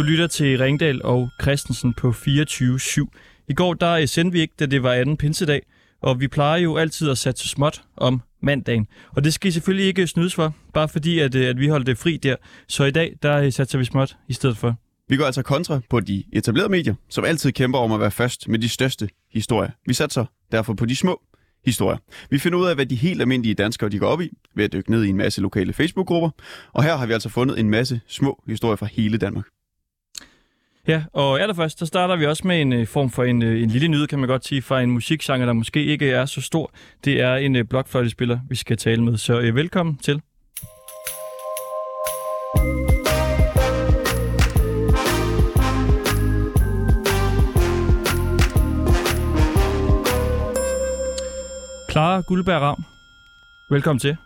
Du lytter til Ringdal og Christensen på 24.7. I går der øh, sendte vi ikke, da det var anden pinsedag, og vi plejer jo altid at sætte småt om mandagen. Og det skal I selvfølgelig ikke øh, snydes for, bare fordi at, øh, at vi holdt det fri der. Så i dag, der satser vi småt i stedet for. Vi går altså kontra på de etablerede medier, som altid kæmper om at være først med de største historier. Vi satser derfor på de små historier. Vi finder ud af, hvad de helt almindelige danskere de går op i, ved at dykke ned i en masse lokale Facebook-grupper. Og her har vi altså fundet en masse små historier fra hele Danmark. Ja, og allerførst, så starter vi også med en øh, form for en, øh, en lille nyhed, kan man godt sige, fra en musikgenre, der måske ikke er så stor. Det er en øh, blokfløjtespiller, vi skal tale med. Så øh, velkommen til. Clara Guldberg Ravn, velkommen til.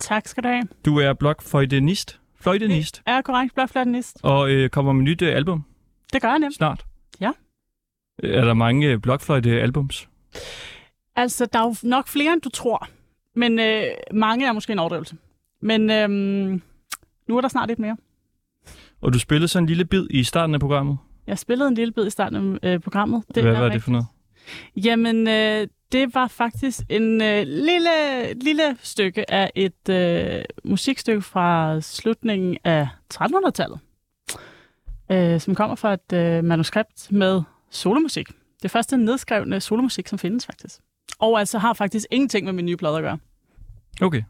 Tak skal du have. Du er blokfløjtenist, fløjtenist, Er korrekt, blokfløjtenist. og øh, kommer med nyt øh, album Det gør jeg nemt. snart. Ja. Er der mange øh, blokfløjte-albums? Altså, der er jo nok flere, end du tror. Men øh, mange er måske en overdrivelse. Men øhm, nu er der snart lidt mere. Og du spillede så en lille bid i starten af programmet. Jeg spillede en lille bid i starten af øh, programmet. Det Hvad var det rigtigt. for noget? Jamen, øh, det var faktisk en øh, lille, lille stykke af et øh, musikstykke fra slutningen af 1300-tallet, øh, som kommer fra et øh, manuskript med solomusik. Det første nedskrevne solomusik, som findes faktisk. Og altså har faktisk ingenting med min nye plade at gøre. Okay.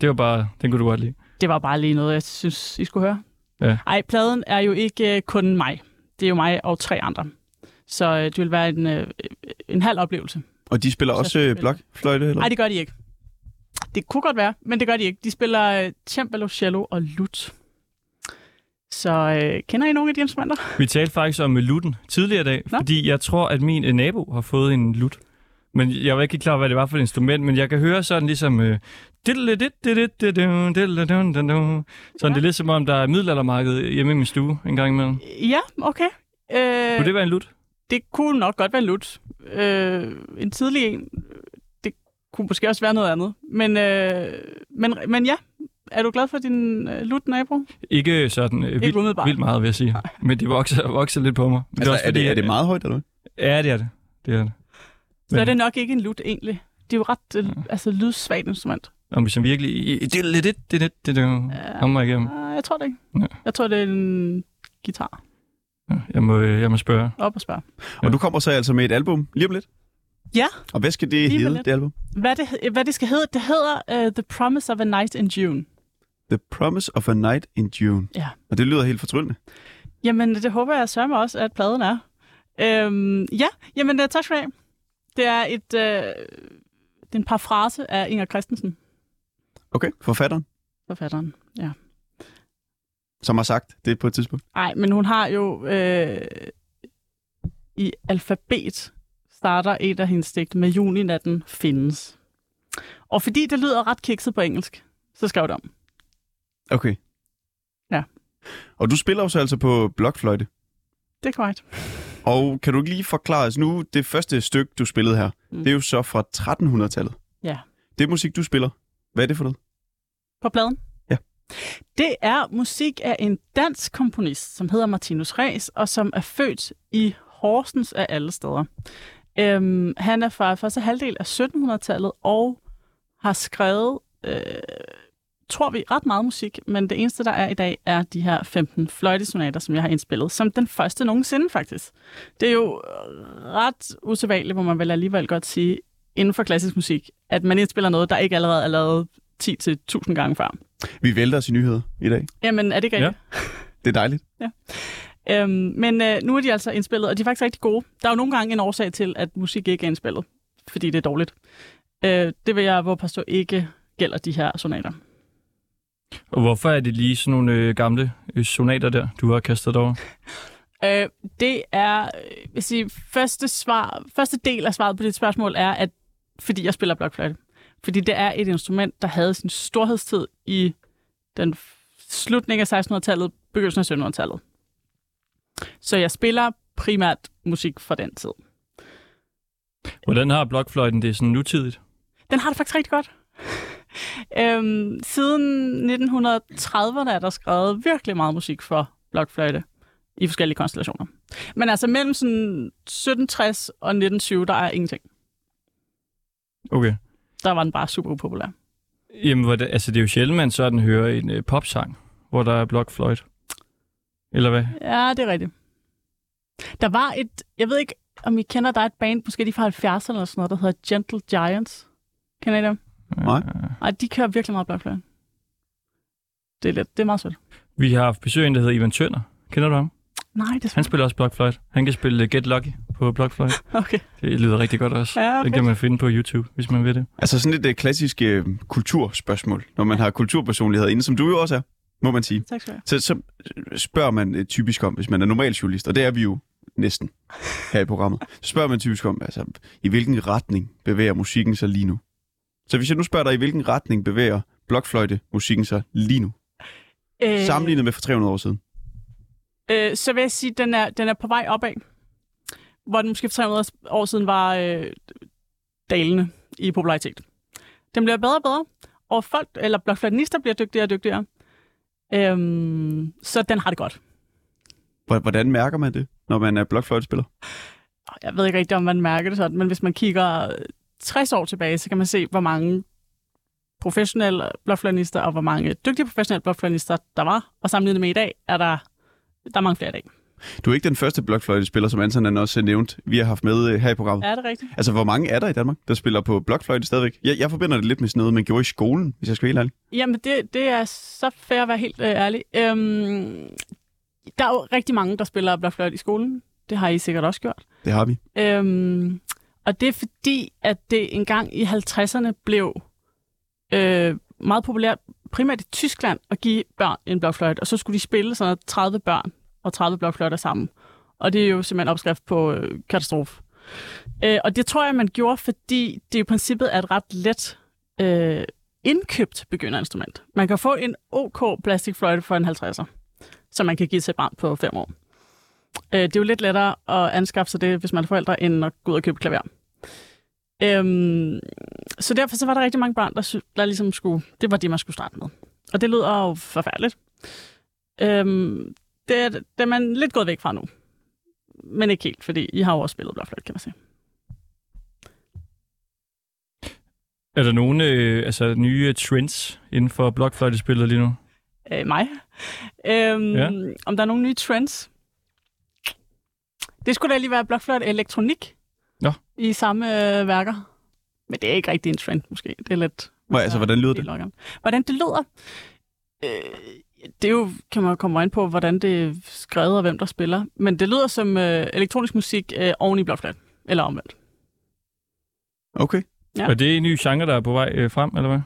Det var bare, den kunne du godt lide. Det var bare lige noget, jeg synes, I skulle høre. Ja. Ej, pladen er jo ikke øh, kun mig. Det er jo mig og tre andre. Så øh, det vil være en, øh, en halv oplevelse. Og de spiller Så også øh, spiller- blokfløjte, eller? Nej, det gør de ikke. Det kunne godt være, men det gør de ikke. De spiller øh, cembalo, cello og lut. Så øh, kender I nogle af de instrumenter? Vi talte faktisk om lutten tidligere i dag, Nå. fordi jeg tror, at min øh, nabo har fået en lut. Men jeg var ikke klar, over, hvad det var for et instrument, men jeg kan høre sådan ligesom... Øh, sådan det er lidt som om, der er middelaldermarked hjemme i min stue en gang imellem. Ja, okay. Øh, Kunne det være en lut? det kunne nok godt være lut. Øh, en tidlig en. Det kunne måske også være noget andet. Men, øh, men, men ja, er du glad for din øh, lut-nabo? Ikke sådan øh, vildt, vildt meget, vil jeg sige. Men det vokser, vokser lidt på mig. Men Altså, også er, det, fordi, er det at- meget højt, eller hvad? Ja, det er det. Det er det. Så er det nok ikke en lut egentlig. Det er jo ret øh, altså, lydsvagt instrument. Om hvis jeg virkelig... Det er lidt... Det er lidt... Det er Kom mig igennem. Jeg tror det ikke. Ja. Jeg tror, det er en guitar. Ja, Jeg må, jeg må spørge. Op og spørge. Og du kommer så altså med et album lige om lidt? Ja. Og hvad skal det hedde, det album? Hvad det, hvad det skal hedde? Det hedder uh, The Promise of a Night in June. The Promise of a Night in June. Ja. Og det lyder helt fortryllende. Jamen, det håber jeg sørger mig også, at pladen er. Øhm, ja, jamen, uh, tak skal du have. Det er et... Uh, det er en par frase af Inger Christensen, Okay, forfatteren, forfatteren. Ja. som har sagt det på et tidspunkt. Nej, men hun har jo øh, i alfabet starter et af hendes digte med juninatten findes. Og fordi det lyder ret kikset på engelsk, så skrev det om. Okay. Ja. Og du spiller jo så altså på blokfløjte. Det er korrekt. Og kan du ikke lige forklare os nu, det første stykke, du spillede her, mm. det er jo så fra 1300-tallet. Ja. Det musik, du spiller. Hvad er det for noget? På pladen? Ja. Det er musik af en dansk komponist, som hedder Martinus Rees, og som er født i Horsens af alle steder. Øhm, han er fra første halvdel af 1700-tallet og har skrevet, øh, tror vi, ret meget musik, men det eneste, der er i dag, er de her 15 fløjtesonater, som jeg har indspillet, som den første nogensinde faktisk. Det er jo ret usædvanligt, må man vel alligevel godt sige, inden for klassisk musik, at man indspiller noget, der ikke allerede er lavet 10-1000 gange før. Vi vælter os i nyheder i dag. Jamen, er det ikke Ja. Det er dejligt. Øhm, men øh, nu er de altså indspillet, og de er faktisk rigtig gode. Der er jo nogle gange en årsag til, at musik ikke er indspillet, fordi det er dårligt. Øh, det vil jeg, hvor påstå ikke gælder de her sonater. Og hvorfor er det lige sådan nogle øh, gamle øh, sonater der, du har kastet over? Øh, det er, øh, vil sige, første, svar, første del af svaret på dit spørgsmål er, at fordi jeg spiller blokfløjte. Fordi det er et instrument, der havde sin storhedstid i den slutning af 1600-tallet, begyndelsen af 1700-tallet. Så jeg spiller primært musik fra den tid. Hvordan har blokfløjten det sådan nutidigt? Den har det faktisk rigtig godt. Øhm, siden 1930'erne er der skrevet virkelig meget musik for blokfløjte. i forskellige konstellationer. Men altså mellem sådan 1760 og 1920, der er ingenting. Okay. Der var den bare super upopulær. Jamen, hvor det, altså, det er jo sjældent, man sådan hører en øh, popsang, hvor der er blokfløjt. Eller hvad? Ja, det er rigtigt. Der var et, jeg ved ikke, om I kender, der er et band, måske de fra 70'erne eller sådan noget, der hedder Gentle Giants. Kender I dem? Nej. Nej, de kører virkelig meget blokfløjt. Det er, lidt, det er meget sødt. Vi har haft besøg af en, der hedder Ivan Tønder. Kender du ham? Nej, det er Han spiller også blokfløjt. Han kan spille øh, Get Lucky på blokfløjt. Okay. Det lyder rigtig godt også. Ja, Det okay. kan man finde på YouTube, hvis man vil det. Altså sådan et uh, klassisk uh, kulturspørgsmål, når man har kulturpersonlighed inde, som du jo også er, må man sige. Tak skal du have. Så, så spørger man uh, typisk om, hvis man er normal journalist, og det er vi jo næsten her i programmet, så spørger man typisk om, altså, i hvilken retning bevæger musikken sig lige nu? Så hvis jeg nu spørger dig, i hvilken retning bevæger blokfløjte musikken sig lige nu, Øh, sammenlignet med for 300 år siden? øh, så vil jeg sige, at den er, den er på vej opad. Hvor den måske for 300 år siden var øh, dalende i popularitet. Den bliver bedre og bedre, og folk, eller blokfløjtenister bliver dygtigere og dygtigere. Øhm, så den har det godt. Hvor- Hvordan mærker man det, når man er blokfløjtespiller? Jeg ved ikke rigtig, om man mærker det sådan, men hvis man kigger 60 år tilbage, så kan man se, hvor mange professionelle blokfløjtenister og hvor mange dygtige professionelle blokfløjtenister der var. Og sammenlignet med i dag, er der, der er mange flere i dag. Du er ikke den første blokfløjtespiller, som Anton også nævnt, vi har haft med øh, her i programmet. Er det rigtigt? Altså, hvor mange er der i Danmark, der spiller på blokfløjte stadigvæk? Jeg, jeg forbinder det lidt med sådan noget, man gjorde i skolen, hvis jeg skal være helt ærlig. Jamen, det, det er så fair at være helt øh, ærlig. Øhm, der er jo rigtig mange, der spiller blokfløjte i skolen. Det har I sikkert også gjort. Det har vi. Øhm, og det er fordi, at det engang i 50'erne blev øh, meget populært, primært i Tyskland, at give børn en blokfløjte. Og så skulle de spille sådan noget 30 børn og 30 blokfløjter sammen. Og det er jo simpelthen opskrift på øh, katastrofe. Øh, og det tror jeg, man gjorde, fordi det i princippet er et ret let øh, indkøbt begynderinstrument. Man kan få en OK plastikfløjte for en 50'er, som man kan give til et barn på 5 år. Øh, det er jo lidt lettere at anskaffe sig det, hvis man er forældre, end at gå ud og købe klaver. Øhm, så derfor så var der rigtig mange børn, der, der ligesom skulle, det var det, man skulle starte med. Og det lyder jo forfærdeligt. Øhm, det, er, det er man lidt gået væk fra nu. Men ikke helt, fordi I har jo også spillet blokfløjte, kan man sige. Er der nogle øh, altså, nye trends inden for blokfløjtespillet lige nu? Øh, mig. Øhm, Ja. Om der er nogle nye trends? Det skulle da lige være blokfløjte elektronik. I samme øh, værker. Men det er ikke rigtig en trend, måske. Det er lidt... Hvor, altså, hvordan lyder det? helt lokkende. Hvordan det lyder? Øh, det er jo, kan man komme ind på, hvordan det er skrevet og hvem der spiller. Men det lyder som øh, elektronisk musik øh, oven i blokfløjte. Eller omvendt. Okay. Ja. Og det er en ny genre, der er på vej øh, frem, eller hvad?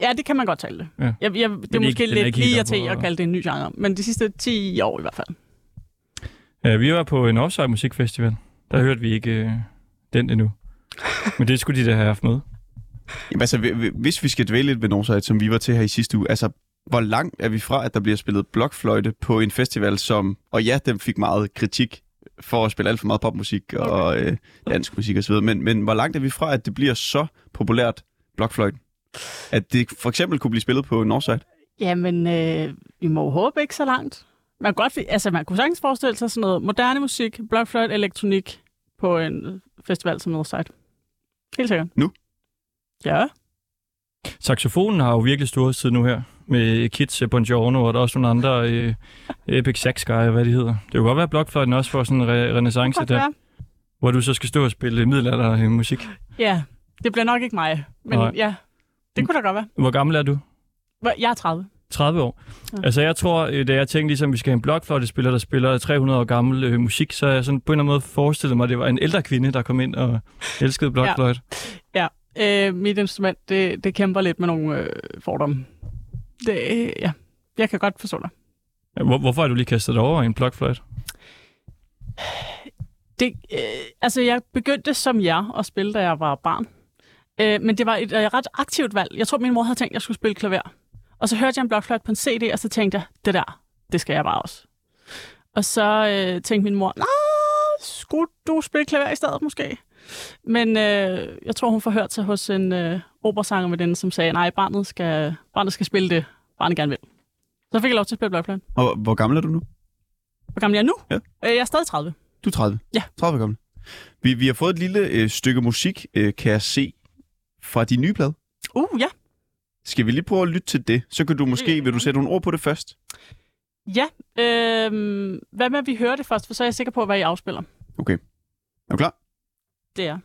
Ja, det kan man godt tale det. Ja. Jeg, jeg, det er ikke- måske lidt ikke helt lige til at kalde det en ny genre. Men de sidste 10 år i hvert fald. Ja, vi var på en Offside Musikfestival. Der hørte vi ikke øh, den endnu. Men det skulle de da have haft med. Jamen, altså, hvi- hvi- hvis vi skal dvæle lidt ved Northside, som vi var til her i sidste uge, altså, hvor langt er vi fra, at der bliver spillet blokfløjte på en festival, som, og ja, den fik meget kritik for at spille alt for meget popmusik og øh, dansk musik osv., men, men hvor langt er vi fra, at det bliver så populært blokfløjten? At det for eksempel kunne blive spillet på Northside? Jamen, øh, vi må håbe ikke så langt. Man, kan godt, altså, man kunne sagtens forestille sig sådan noget moderne musik, blokfløjt, elektronik på en festival som Northside. Helt sikkert. Nu? Ja. Saxofonen har jo virkelig stået siden nu her. Med Kids, øh, Buongiorno og der er også nogle andre øh, Epic Sax Guy, hvad de hedder. Det kunne godt være, at blokfløjten også får sådan en re- renaissance der, være. hvor du så skal stå og spille middelalder øh, musik. Ja, det bliver nok ikke mig. Men Nej. ja, det kunne da godt være. Hvor gammel er du? Jeg er 30. 30 år. Ja. Ja. Altså jeg tror, øh, da jeg tænkte ligesom, at vi skal have en blokfløjtespiller, der spiller 300 år gammel øh, musik, så jeg sådan på en eller anden måde forestillet mig, at det var en ældre kvinde, der kom ind og elskede blokfløjt. Øh, mit instrument, det, det kæmper lidt med nogle øh, fordomme. Det, øh, ja, jeg kan godt forstå dig. Ja. Hvor, hvorfor har du lige kastet dig over i en blokfløjt? Det, øh, altså, jeg begyndte som jer at spille, da jeg var barn. Øh, men det var et øh, ret aktivt valg. Jeg tror, min mor havde tænkt, at jeg skulle spille klaver. Og så hørte jeg en blokfløjt på en CD, og så tænkte jeg, det der, det skal jeg bare også. Og så øh, tænkte min mor, nej, skulle du spille klaver i stedet måske? Men øh, jeg tror, hun forhørte sig hos en øh, operasanger med den, som sagde, nej, barnet skal, barnet skal spille det, barnet gerne vil. Så fik jeg lov til at spille blokfløjt. Og hvor gammel er du nu? Hvor gammel er jeg nu? Ja. Øh, jeg er stadig 30. Du er 30? Ja. 30 gammel. Vi, vi har fået et lille øh, stykke musik, øh, kan jeg se, fra din nye plade. Uh, ja. Skal vi lige prøve at lytte til det? Så kan du måske, vil du sætte nogle ord på det først? Ja. Øh, hvad med, at vi hører det først, for så er jeg sikker på, hvad I afspiller. Okay. Er du klar? Det er.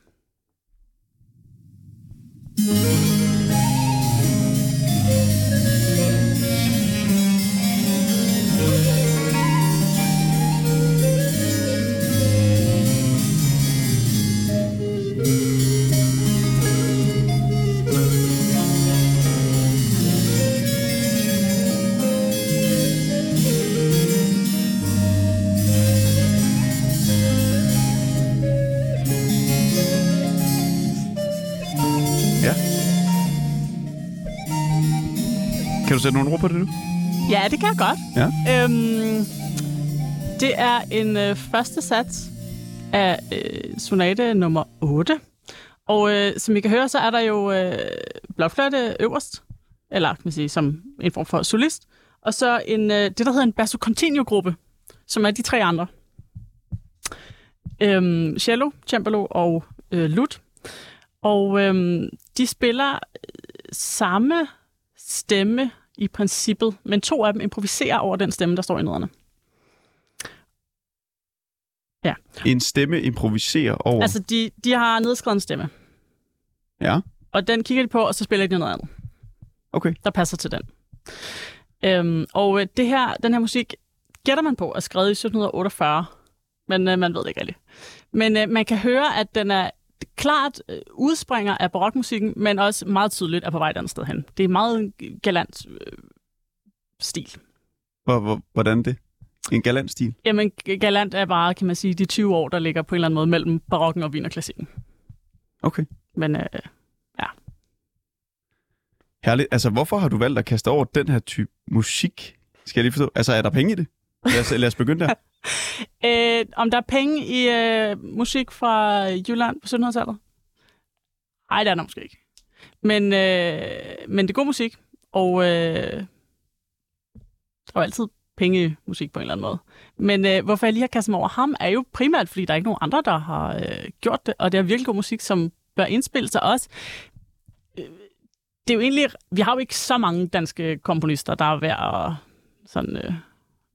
Du sætte nogle ord på det nu? Ja, det kan jeg godt. Ja. Øhm, det er en øh, første sats af øh, sonate nummer 8. Og øh, som I kan høre, så er der jo øh, blokfløjte øverst, eller kan man sige, som en form for solist. Og så en, øh, det, der hedder en basso continuo-gruppe, som er de tre andre. Øhm, cello, cembalo og øh, lut. Og øhm, de spiller øh, samme stemme i princippet, men to af dem improviserer over den stemme, der står i noderne. En stemme improviserer over... Altså, de, de har nedskrevet en stemme, Ja, og den kigger de på, og så spiller de noget andet, okay. der passer til den. Øhm, og øh, det her, den her musik, gætter man på, er skrevet i 1748, men øh, man ved det ikke rigtigt. Men øh, man kan høre, at den er klart øh, udspringer af barokmusikken, men også meget tydeligt er på vej et andet sted hen. Det er meget galant øh, stil. Hvor, hvor, hvordan det? En galant stil? Jamen, galant er bare, kan man sige, de 20 år, der ligger på en eller anden måde mellem barokken og wienerklassikken. Okay. Men øh, Herligt. Altså, hvorfor har du valgt at kaste over den her type musik? Skal jeg lige forstå? Altså, er der penge i det? Lad os, lad os begynde der. øh, om der er penge i øh, musik fra Jylland på 1700-tallet? Nej, det er der måske ikke. Men, øh, men det er god musik, og øh, der er altid penge i musik på en eller anden måde. Men øh, hvorfor jeg lige har kastet mig over ham, er jo primært, fordi der er ikke nogen andre, der har øh, gjort det, og det er virkelig god musik, som bør indspille sig også. Øh, det er jo egentlig, vi har jo ikke så mange danske komponister, der er værd at sådan, øh,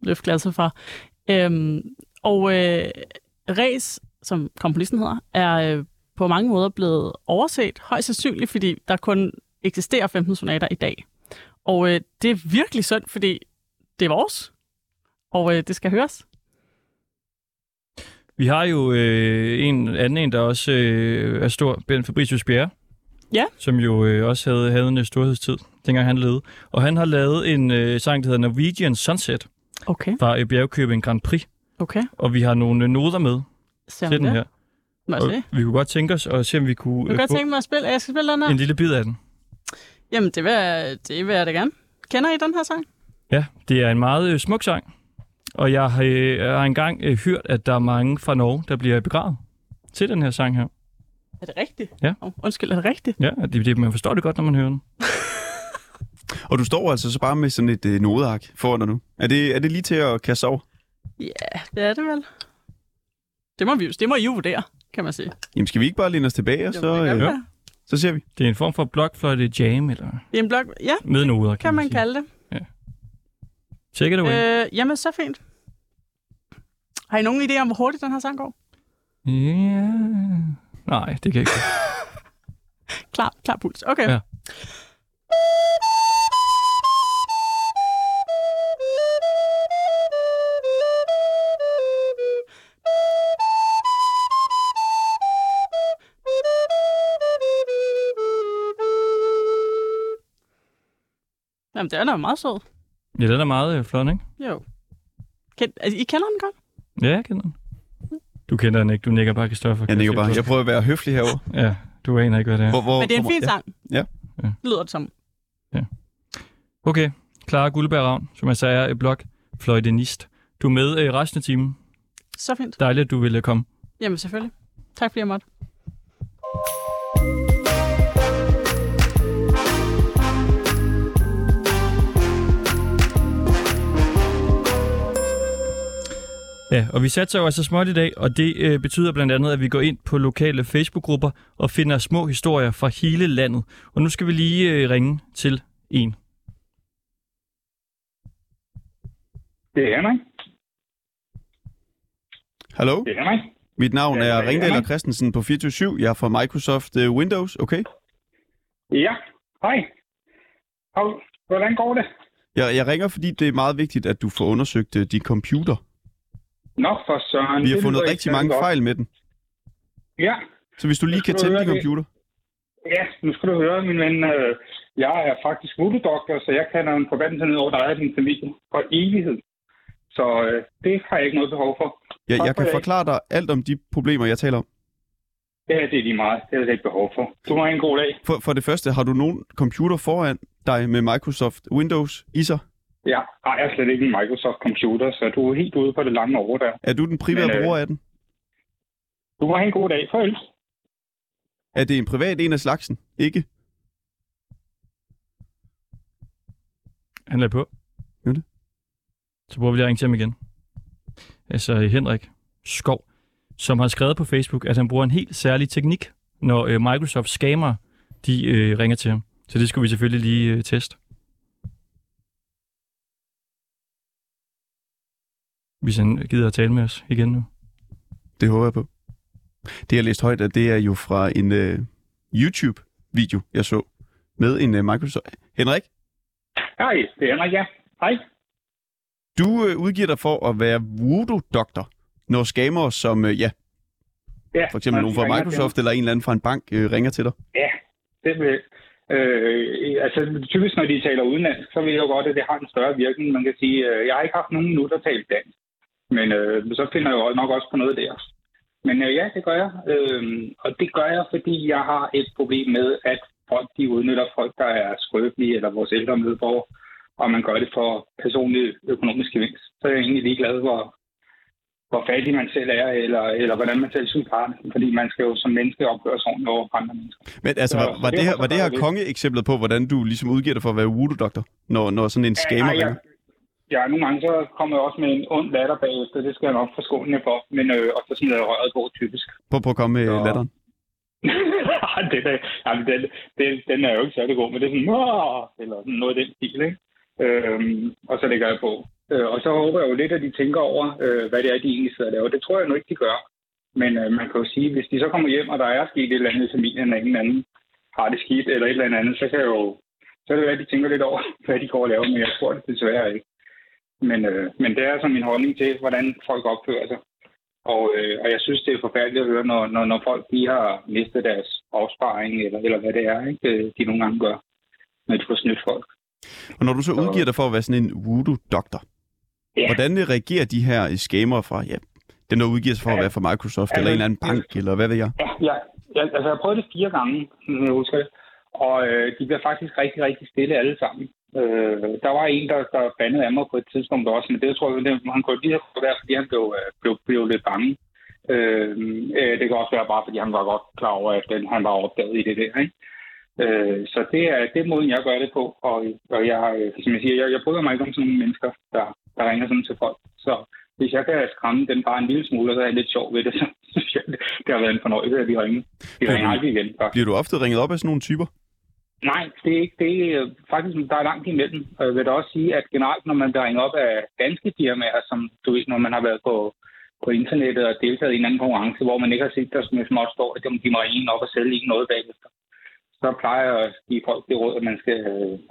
løfte glasset fra. Øhm, og øh, Ræs, som komponisten hedder, er øh, på mange måder blevet overset, højst sandsynligt, fordi der kun eksisterer 15 sonater i dag. Og øh, det er virkelig synd, fordi det er vores, og øh, det skal høres. Vi har jo øh, en anden en, der også øh, er stor, Ben Fabricius Bjerre. Ja. Som jo øh, også havde, havde en storhedstid, dengang han levede. Og han har lavet en øh, sang, der hedder Norwegian Sunset Okay, fra øh, Bjergkøbing Grand Prix. okay. Og vi har nogle øh, noder med Ser til den her. Må Og se? vi kunne godt tænke os at se, om vi kunne Du kan øh, godt få tænke mig at spille. Jeg skal spille den her. en lille bid af den. Jamen, det vil, jeg, det vil jeg da gerne. Kender I den her sang? Ja, det er en meget øh, smuk sang. Og jeg har, øh, jeg har engang øh, hørt, at der er mange fra Norge, der bliver begravet til den her sang her. Er det rigtigt? Ja. Oh, undskyld, er det rigtigt? Ja, det, det, man forstår det godt, når man hører den. Og du står altså så bare med sådan et øh, nodeark foran dig nu. Er det, er det lige til at kaste over? Ja, det er det vel. Det må, vi, jo- det må I jo vurdere, kan man sige. Jamen, skal vi ikke bare læne os tilbage, og så, øh, så ser vi. Det er en form for blokfløjte jam, eller I en blok, ja, med noder, kan, kan man sige. kalde det. Take it away. Øh, jamen, så fint. Har I nogen idé om, hvor hurtigt den her sang går? Ja... Nej, det kan jeg ikke. Klar, klar puls. Okay. Ja. Jamen, det er da meget sød. Ja, den er meget øh, flot, ikke? Jo. Ken, altså, I kender den godt? Ja, jeg kender den. Du kender den ikke, du nikker bare, Kristoffer. Jeg nikker bare. Jeg prøver at være høflig herovre. Ja, du aner ikke, hvad det er. Hvor, hvor, Men det er en kommer- fin sang. Ja. Ja. Lyder det som. Okay, Clara Guldberg Ravn, som jeg sagde, er blok fløjtenist. Du er med i resten af timen. Så fint. Dejligt, at du ville komme. Jamen, selvfølgelig. Tak fordi jeg måtte. Ja, og vi satser jo altså småt i dag, og det øh, betyder blandt andet, at vi går ind på lokale Facebook-grupper og finder små historier fra hele landet. Og nu skal vi lige øh, ringe til en. Det er mig. Hallo? Det er mig. Mit navn Ja, er er Ringdal og. Christensen på 24 Jeg er fra Microsoft øh, Windows, okay? Ja, hej. Hvordan går det? Jeg, jeg ringer, fordi det er meget vigtigt, at du får undersøgt øh, din computer. Nå, for søren. Vi har det fundet rigtig mange godt. fejl med den. Ja, Så hvis du lige kan tænde din computer. ja, nu skal du høre, min ven. øh, Jeg er faktisk voodoo-doktor, så jeg kan en forbandelse over dig og din familie for evighed. Så øh, det har jeg ikke noget behov for. Jeg, Tak jeg kan forklare dig alt om de problemer, jeg taler om. Ja, det er lige meget. Det er der ikke behov for. Du må have en god dag. For, for det første, har du nogen computer foran dig med Microsoft Windows i sig? Jeg ejer slet ikke en Microsoft-computer, så du er helt ude på det lange over der. Er du den primære Men, øh, bruger af den? Du må have en god dag. Farvel. Er det en privat en af slagsen? Ikke? Han lagde på. Jo det. Så prøver vi lige at ringe til ham igen. Altså Henrik Skov, som har skrevet på Facebook, at han bruger en helt særlig teknik, når øh, Microsoft scammer, de øh, ringer til ham. Så det skulle vi selvfølgelig lige øh, teste. Hvis han gider at tale med os igen nu. Det håber jeg på. Det, jeg læste højt, af, det er jo fra en uh, YouTube-video, jeg så, med en uh, Microsoft... Henrik, Hej, det er Henrik, ja. Hej. du uh, udgiver dig for at være voodoo-doktor, når scammer som, uh, ja, Ja, for eksempel nogen fra Microsoft eller en eller anden fra en bank, uh, ringer til dig. Ja, det vil øh, altså typisk når de taler udenlandsk, så ved jeg jo godt, at det har en større virkning. Man kan sige, øh, jeg har ikke haft nogen nu, der taler dansk. Men øh, så finder jeg jo nok også på noget der. Men øh, ja, det gør jeg. Øh, og det gør jeg, fordi jeg har et problem med, at folk de udnytter folk, der er skrøbelige, eller vores ældre medborgere, og man gør det for personlig økonomisk gevinst. Så er jeg egentlig ligeglad, hvor, hvor fattig man selv er, eller, eller hvordan man selv synes har. Fordi man skal jo som menneske opføre sig ordentligt over andre mennesker. Men altså, var, var, det er her, var det her kongeeksemplet på, hvordan du ligesom udgiver dig for at være voodoo-doktor, når, når sådan en scammer Ja, ringer? Ja, nogle gange så kommer jeg også med en ond latter bagefter. Det skal jeg nok forskåne for. Men, øh, og så smider jeg røret på, typisk. Prøv, prøv at komme med Så- latteren. den, er, jamen, den, den, den er jo ikke særlig god, men det er sådan, Åh! eller sådan noget i den stil, ikke? Øhm, og så lægger jeg på. Øh, og så håber jeg jo lidt, at de tænker over, øh, hvad det er, de egentlig sidder og laver. Det tror jeg nu ikke, de gør. Men øh, man kan jo sige, hvis de så kommer hjem, og der er sket et eller andet i familien, og ingen anden har det skidt, eller et eller andet, så kan jeg jo så er det være, at de tænker lidt over, hvad de går og laver, men jeg tror det desværre ikke. Men, øh, men det er altså min holdning til, hvordan folk opfører sig. Og, øh, og jeg synes, det er forfærdeligt at høre, når, når, når folk de har mistet deres opsparing, eller, eller hvad det er, ikke? øh, de nogle gange gør, når de får snydt folk. Og når du så udgiver dig for at være sådan en voodoo-doktor, Ja. hvordan reagerer de her scammer fra, ja, den der udgiver sig for at Ja. være fra Microsoft, Ja, eller en eller anden bank, eller hvad ved jeg? Ja, ja, ja, altså jeg har prøvet det fire gange, som jeg husker det. Og øh, de bliver faktisk rigtig, rigtig stille alle sammen. Øh, der var en, der, der bandede af mig på et tidspunkt også, men det tror jeg, det, han kunne lige have været, fordi han blev, øh, blev, blev lidt bange. Øh, øh, det kan også være bare, fordi han var godt klar over, at den, han var opdaget i det der. Ikke? Øh, så det er, det er måden, jeg gør det på. Og, og jeg, øh, som jeg siger, jeg, jeg bryder mig ikke om sådan nogle mennesker, der, der ringer sådan til folk. Så hvis jeg kan skræmme den bare en lille smule, og så er jeg lidt sjov ved det, så synes jeg, det, det har været en fornøjelse, at de ringer. De ringer aldrig igen, faktisk. Bliver du ofte ringet op af sådan nogle typer? Nej, det er ikke det. er Faktisk, der er langt imellem. Og jeg vil da også sige, at generelt, når man bliver ringet op af danske firmaer, som du ved, når man har været på, på internettet og deltaget i en anden konkurrence, hvor man ikke har set der som småt står, at de må ringe op og sælge ikke noget bagefter. Så plejer jeg at give folk det råd, at man skal,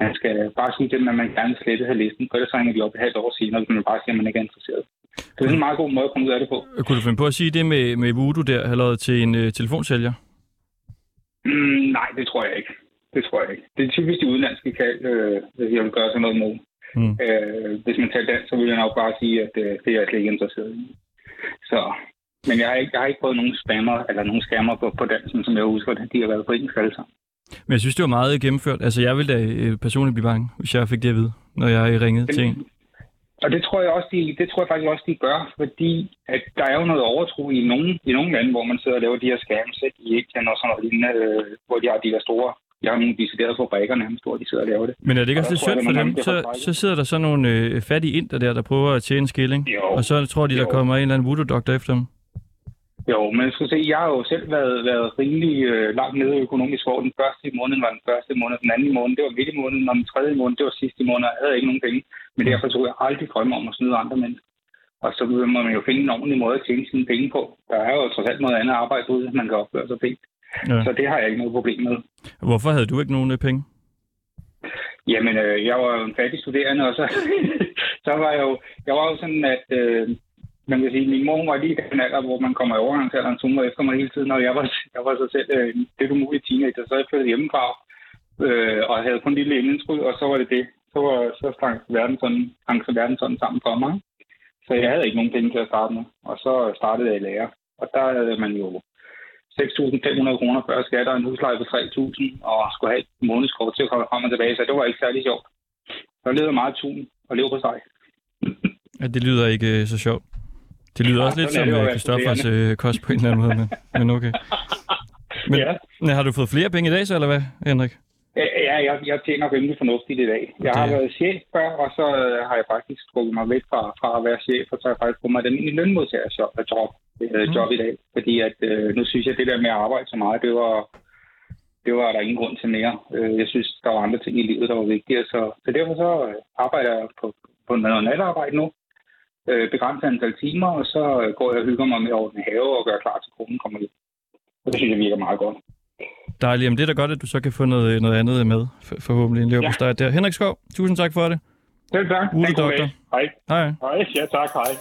man skal bare sige dem, at man gerne vil slette have listen, for ellers ringer de op et halvt år senere, hvis man bare siger, at man ikke er interesseret. Det er en meget god måde at komme ud af det på. Kunne du finde på at sige det med, med voodoo der, eller til en øh, telefonsælger? Mm, nej, det tror jeg ikke. Det tror jeg ikke. Det er typisk de udenlandske kald, øh, hvis jeg vil gøre sådan noget mod. Mm. Øh, hvis man tager dansk, så vil jeg nok bare sige, at øh, det er jeg slet ikke interesseret i. Så, men jeg har ikke, jeg har ikke prøvet nogen spammer, eller nogen scammer på, på dansen, som jeg husker det. De har været på engelsk alle sammen. Men jeg synes, det var meget gennemført. Altså, jeg ville da øh, personligt blive bange, hvis jeg fik det at vide, når jeg ringede til en. Og det tror jeg også, de, det tror jeg faktisk også, de gør, fordi at der er jo noget overtro i nogle, i nogle lande, hvor man sidder og laver de her scams ikke? i Indien og sådan noget lignende, øh, hvor de har de der store de har nogle deciderede fabrikker nærmest, hvor de sidder og laver det. Men er det ikke Og også lidt tror jeg, synd for dem? Så, så sidder der så nogle øh, fattige inder der, der prøver at tjene en skilling. Jo. Og så tror de, der Jo. kommer en eller anden voodoo-doktor efter dem. Jo, men jeg skulle se, jeg har jo selv været, været rimelig øh, langt nede økonomisk, hvor den første i måneden var den første måned, den anden i måneden, det var midt i måneden, og den tredje i måneden, det var sidste i måneden, og jeg havde ikke nogen penge. Men derfor tog jeg aldrig drømme om at snyde andre mennesker. Og så må man jo finde en ordentlig måde at tjene sine penge på. Der er jo trods alt noget andet arbejde ude, man kan opføre sig pænt. Ja. Så det har jeg ikke noget problem med. Hvorfor havde du ikke nogen øh, penge? Jamen, øh, jeg var jo en fattig studerende, og så, så var jeg jo, jeg var jo sådan, at øh, man kan sige, min mor var lige den alder, hvor man kommer i overgangsalderen, så hun var efter mig hele tiden, og jeg var, jeg var så selv øh, en lidt umulig teenager, så jeg flyttede hjemmefra, øh, og havde kun en lille indskud, og så var det det. Så, var, så sprang verden sådan, sprang verden sådan sammen for mig. Så jeg havde ikke nogen penge til at starte med, og så startede jeg i lærer. Og der havde man jo 6.500 kroner før skat og en husleje på 3.000, og skulle have et månedskort til at komme frem og tilbage, så det var ikke særlig sjovt. Så levede meget tun og lev på sig. Ja, det lyder ikke øh, så sjovt. Det lyder Ja, også lidt som at øh, øh, kost på en eller anden måde, men, men okay. Men, Ja. har du fået flere penge i dag så, eller hvad, Henrik? Ja, jeg, jeg tjener rimelig fornuftigt i dag. Jeg har Det- været chef før, og så øh, har jeg faktisk trukket mig væk fra, fra at være chef, og så har jeg faktisk fået mig den i lønmodtagerjob job, øh, Mm. job i dag. Fordi at, øh, nu synes jeg, at det der med at arbejde så meget, det var, det var der ingen grund til mere. Øh, jeg synes, der var andre ting i livet, der var vigtigere. Så, så derfor så øh, arbejder jeg på, på noget natarbejde nu. Øh, begrænset antal timer, og så øh, går jeg og hygger mig med over den have og gør klar til konen kommer hjem. Og det synes jeg virker meget godt. Dejligt. Jamen, det er da godt, at du så kan få noget, noget andet med, for, forhåbentlig en leverpostej ja. der. Henrik Skov, tusind tak for det. Selv tak. God doktor. Hej. Hej. Hej. Ja, tak. Hej.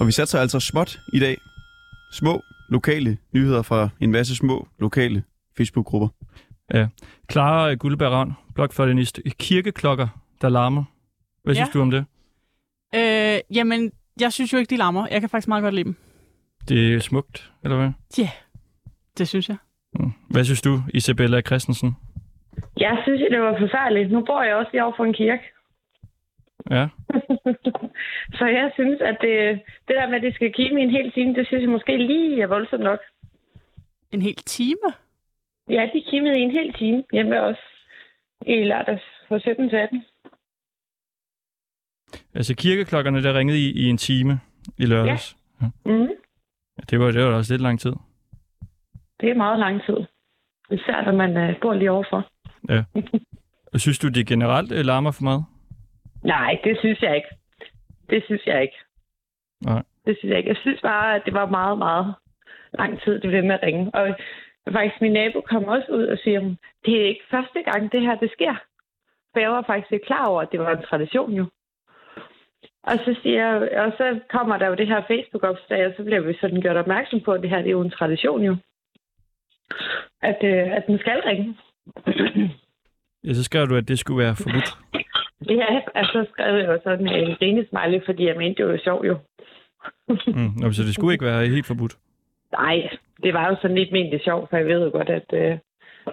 Og vi satser altså småt i dag. Små lokale nyheder fra en masse små lokale Facebook-grupper. Clara Guldberg Ravn, blogfløjtenist. Kirkeklokker, der larmer. Hvad Ja. synes du om det? Øh, jamen, jeg synes jo ikke, de larmer. Jeg kan faktisk meget godt lide dem. Det er smukt, eller hvad? Det synes jeg. Hvad synes du, Isabella Christensen? Jeg synes, det var forfærdeligt. Nu bor jeg også lige over for en kirke. Ja, Så jeg synes, at det, det der med, at det skal kime i en hel time, det synes jeg måske lige er voldsomt nok. En hel time? Ja, de kimede i en hel time hjemme os i lørdags fra 17 til 18. altså kirkeklokkerne, der ringede i, i en time i lørdags. Ja. Mm. Ja, det, var, det var også lidt lang tid. Det er meget lang tid. Især når man uh, bor lige overfor. Og synes du, det generelt øh, larmer for meget? Nej, det synes jeg ikke. Det synes jeg ikke. Nej. Det synes jeg ikke. Jeg synes bare, at det var meget, meget lang tid, det blev med at ringe. Og faktisk min nabo kom også ud og siger, det er ikke første gang, det her det sker. For jeg var faktisk ikke klar over, at det var en tradition jo. Og så, siger jeg, og så kommer der jo det her Facebook-opslag, og så bliver vi sådan gjort opmærksom på, at det her det er jo en tradition jo. At, øh, at den skal ringe. Ja, så skrev du, at det skulle være forbudt. Ja, altså så skrev jeg jo sådan en grinesmiley, fordi jeg mente, det var sjovt jo. Mm. Så det skulle ikke være helt forbudt. Nej, det var jo sådan lidt ment det sjovt, for jeg ved jo godt, at øh,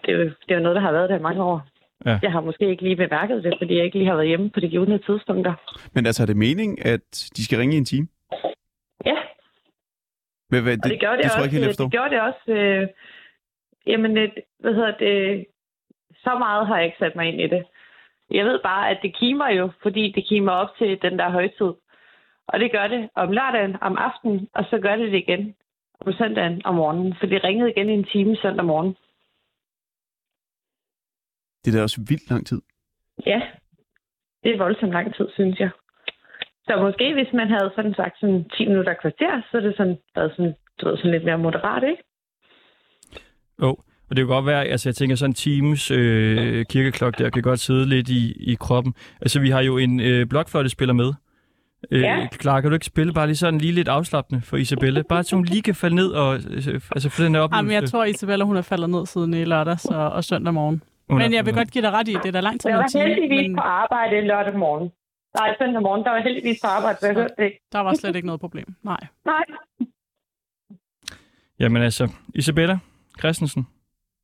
det, er det er noget, der har været der i mange år. Ja. Jeg har måske ikke lige bemærket det, fordi jeg ikke lige har været hjemme på de givende tidspunkter. Men altså, er det meningen, at de skal ringe i en time? Ja, Hvad, hvad, og det, gjorde det, det tror jeg ikke helt, øh, det gjorde det også. Øh, jamen, et, hvad hedder det? Så meget har jeg ikke sat mig ind i det. Jeg ved bare, at det kimer jo, fordi det kimer op til den der højtid. Og det gør det om lørdagen, om aftenen, og så gør det det igen om søndagen om morgenen. For det ringede igen i en time søndag morgen. Det er da også vildt lang tid. Ja, det er voldsomt lang tid, synes jeg. Så måske hvis man havde sådan sagt sådan 10 minutter kvarter, så er det sådan, været sådan, du ved, sådan lidt mere moderat, ikke? Jo, og det kan godt være, altså jeg tænker sådan en times øh, kirkeklokke der kan godt sidde lidt i, i kroppen. Altså vi har jo en øh, blokfløjtespiller med. Øh, Ja. Klar, kan du ikke spille bare lige sådan lige lidt afslappende for Isabelle? Bare så hun lige kan falde ned og øh, altså få den her oplevelse. Jamen, jeg tror, Isabella, hun er faldet ned siden i lørdags og, og søndag morgen. Men jeg vil godt give dig ret i, det er da lang tid Jeg var time, heldigvis men på arbejde lørdag morgen. Nej, søndag morgen, der var heldigvis på arbejde, så jeg hørte det ikke. der var slet ikke noget problem. Nej. Nej. Jamen altså, Isabella Christensen,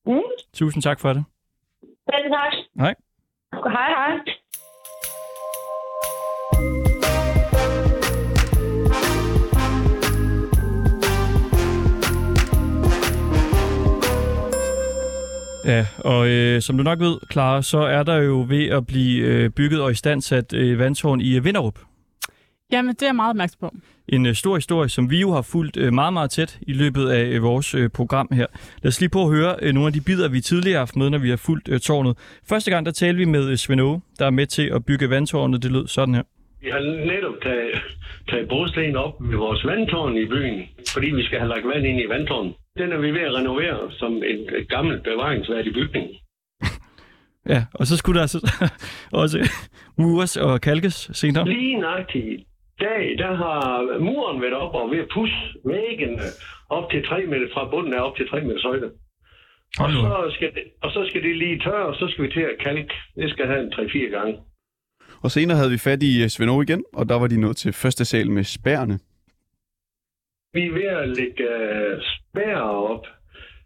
Mm. tusind tak for det. Selv tak. Hej. Hej, hej. Ja, og øh, som du nok ved, Clara, så er der jo ved at blive øh, bygget og istandsat øh, vandtårn i øh, Vinderup. Jamen, det er jeg meget opmærksom på. En øh, stor historie, som vi jo har fulgt øh, meget, meget tæt i løbet af øh, vores øh, program her. Lad os lige på at høre øh, nogle af de bidder, vi tidligere har haft med, når vi har fulgt øh, tårnet. Første gang, der talte vi med øh, Svend Aage, der er med til at bygge vandtårnet. Det lød sådan her. Vi har netop taget, taget brosten op ved vores vandtårn i byen, fordi vi skal have lagt vand ind i vandtårnet. Den er vi ved at renovere som en et gammelt bevaringsværdig bygning. Ja, og så skulle der altså også mures og kalkes senere. Lige nøjagtigt i dag, der har muren været op og ved at pusse væggene op til 3 meter, fra bunden af op til 3 meters højde. Og så, skal det, og så skal det lige tørre, og så skal vi til at kalke. Det skal have en 3-4 gange. Og senere havde vi fat i øh, Svend Aage igen, og der var de nået til første sal med spærne. Vi er ved at lægge uh, spærre op.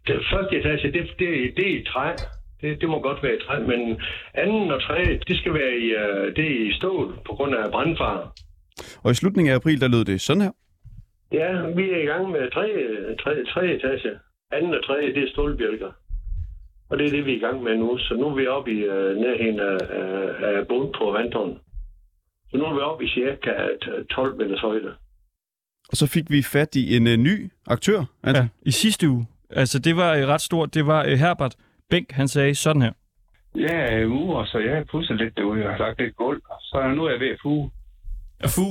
Den første etage, det, det, det er i træ. Det, det må godt være i træ, men anden og tredje, det skal være i, uh, det er i stål på grund af brandfare. Og i slutningen af april, der lød det sådan her. Ja, vi er i gang med tredje, tredje, tredje etage. Anden og tredje, det er stålbjælker. Og det er det, vi er i gang med nu. Så nu er vi oppe i uh, nærheden af, af, af bund på vandtårnet. Så nu er vi oppe i cirka 12 meters højde. Og så fik vi fat i en uh, ny aktør. Altså, Ja, i sidste uge. Altså, det var øh, ret stort. Det var øh, Herbert Bænk, han sagde sådan her. Jeg er uger, så jeg har pudset lidt derude og har lagt lidt gulv. Så nu er jeg ved at fuge. Og fu.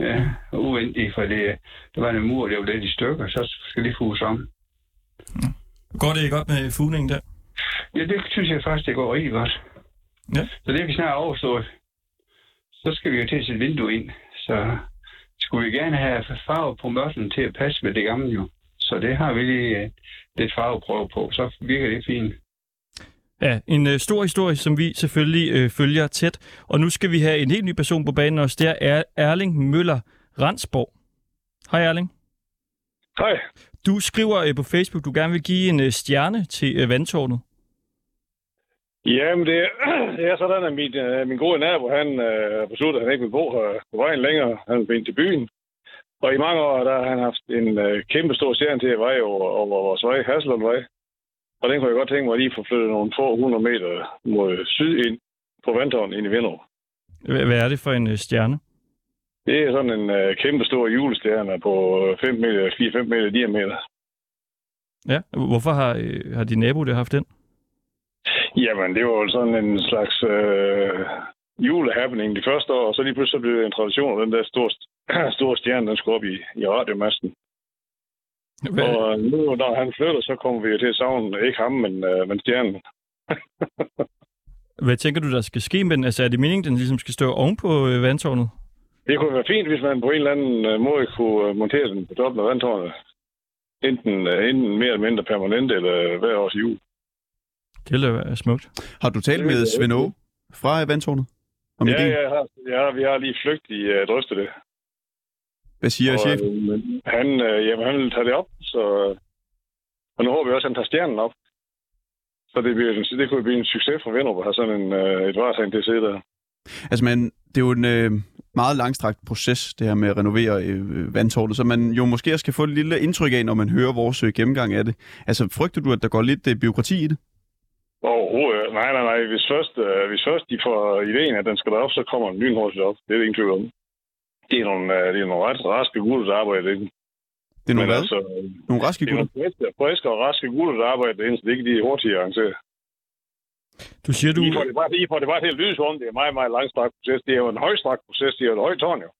Ja, uvendigt, for det, der var en mur, der var lidt i stykker, så skal det fuges om. Går det godt med fugningen der? Ja, det synes jeg faktisk, det går rigtig godt. Ja. Så det er vi snart overstået. Så skal vi jo til at sætte vindue ind. Så skulle vi gerne have farve på mørtlen til at passe med det gamle jo. Så det har vi lige øh, lidt farveprøve på. Så virker det fint. Ja, en øh, stor historie, som vi selvfølgelig øh, følger tæt. Og nu skal vi have en helt ny person på banen også. Det er Erling Møller Ransborg. Hej Erling. Hej. Du skriver øh, på Facebook, du gerne vil give en øh, stjerne til øh, vandtårnet. Jamen, det er, det er sådan, at min, øh, min gode nabo, han øh, besluttede, at han ikke vil bo her på vejen længere. Han ind til byen. Og i mange år, der har han haft en øh, kæmpe stor stjerne til at veje over, over vores vej, Hasselundvej. Og den kunne jeg godt tænke mig at lige få flyttet nogle få hundrede meter mod syd ind på vandtårnet ind i Vinderup. Hvad er det for en øh, stjerne? Det er sådan en øh, kæmpe stor julestjerne på 5 meter, 4-5 meter diameter. Ja, hvorfor har, øh, har din nabo det haft den? Jamen, det var jo sådan en slags øh, julehappening de første år, og så lige pludselig blev det en tradition, at den der store, store stjerne, den skulle op i, i radiomasten. Hvad, Og nu, når han flytter, så kommer vi jo til at savne, ikke ham, men, øh, men stjernen. hvad tænker du, der skal ske med den? Altså, er det meningen, den ligesom skal stå oven på øh, vandtårnet? Det kunne være fint, hvis man på en eller anden øh, måde kunne øh, montere den på toppen af vandtårnet. Enten, øh, enten mere eller mindre permanent, eller hver års jul. Det ville være smukt. Har du talt med Svend Aage fra øh, vandtårnet? Om Ja, ideen? ja, jeg har, ja, vi har lige flygtigt uh, drøftet det. Hvad siger Og, chef? øh, han, øh, jamen, han vil tage det op, så... Og nu håber vi også, at han tager stjernen op. Så det, bliver, en- det kunne blive en succes for Venderup at have sådan en, øh, et varetegn til at sidde der. Altså, man, det er jo en øh, meget langstrakt proces, det her med at renovere øh, vandtårnet, så man jo måske også kan få et lille indtryk af, når man hører vores øh, gennemgang af det. Altså, frygter du, at der går lidt øh, byråkrati i det? Overhovedet. Nej, nej, nej. Hvis først, øh, hvis først de får ideen, at den skal derop, så kommer den lynhurtigt op. Det er det ingen tvivl om. Det er nogle, øh, det er nogle ret raske gutter, der arbejder i det. Det er nogle, Men altså, nogle raske det er gutter? nogle friske, friske og raske gutter, der arbejder derinde, så det er ikke de er hurtige at arrangere. Du siger, du... I får det bare, I får det bare lyde som om, det er en meget, meget langstrakt proces. Det er jo en højstrakt proces. Det er jo et højt tårn, jo.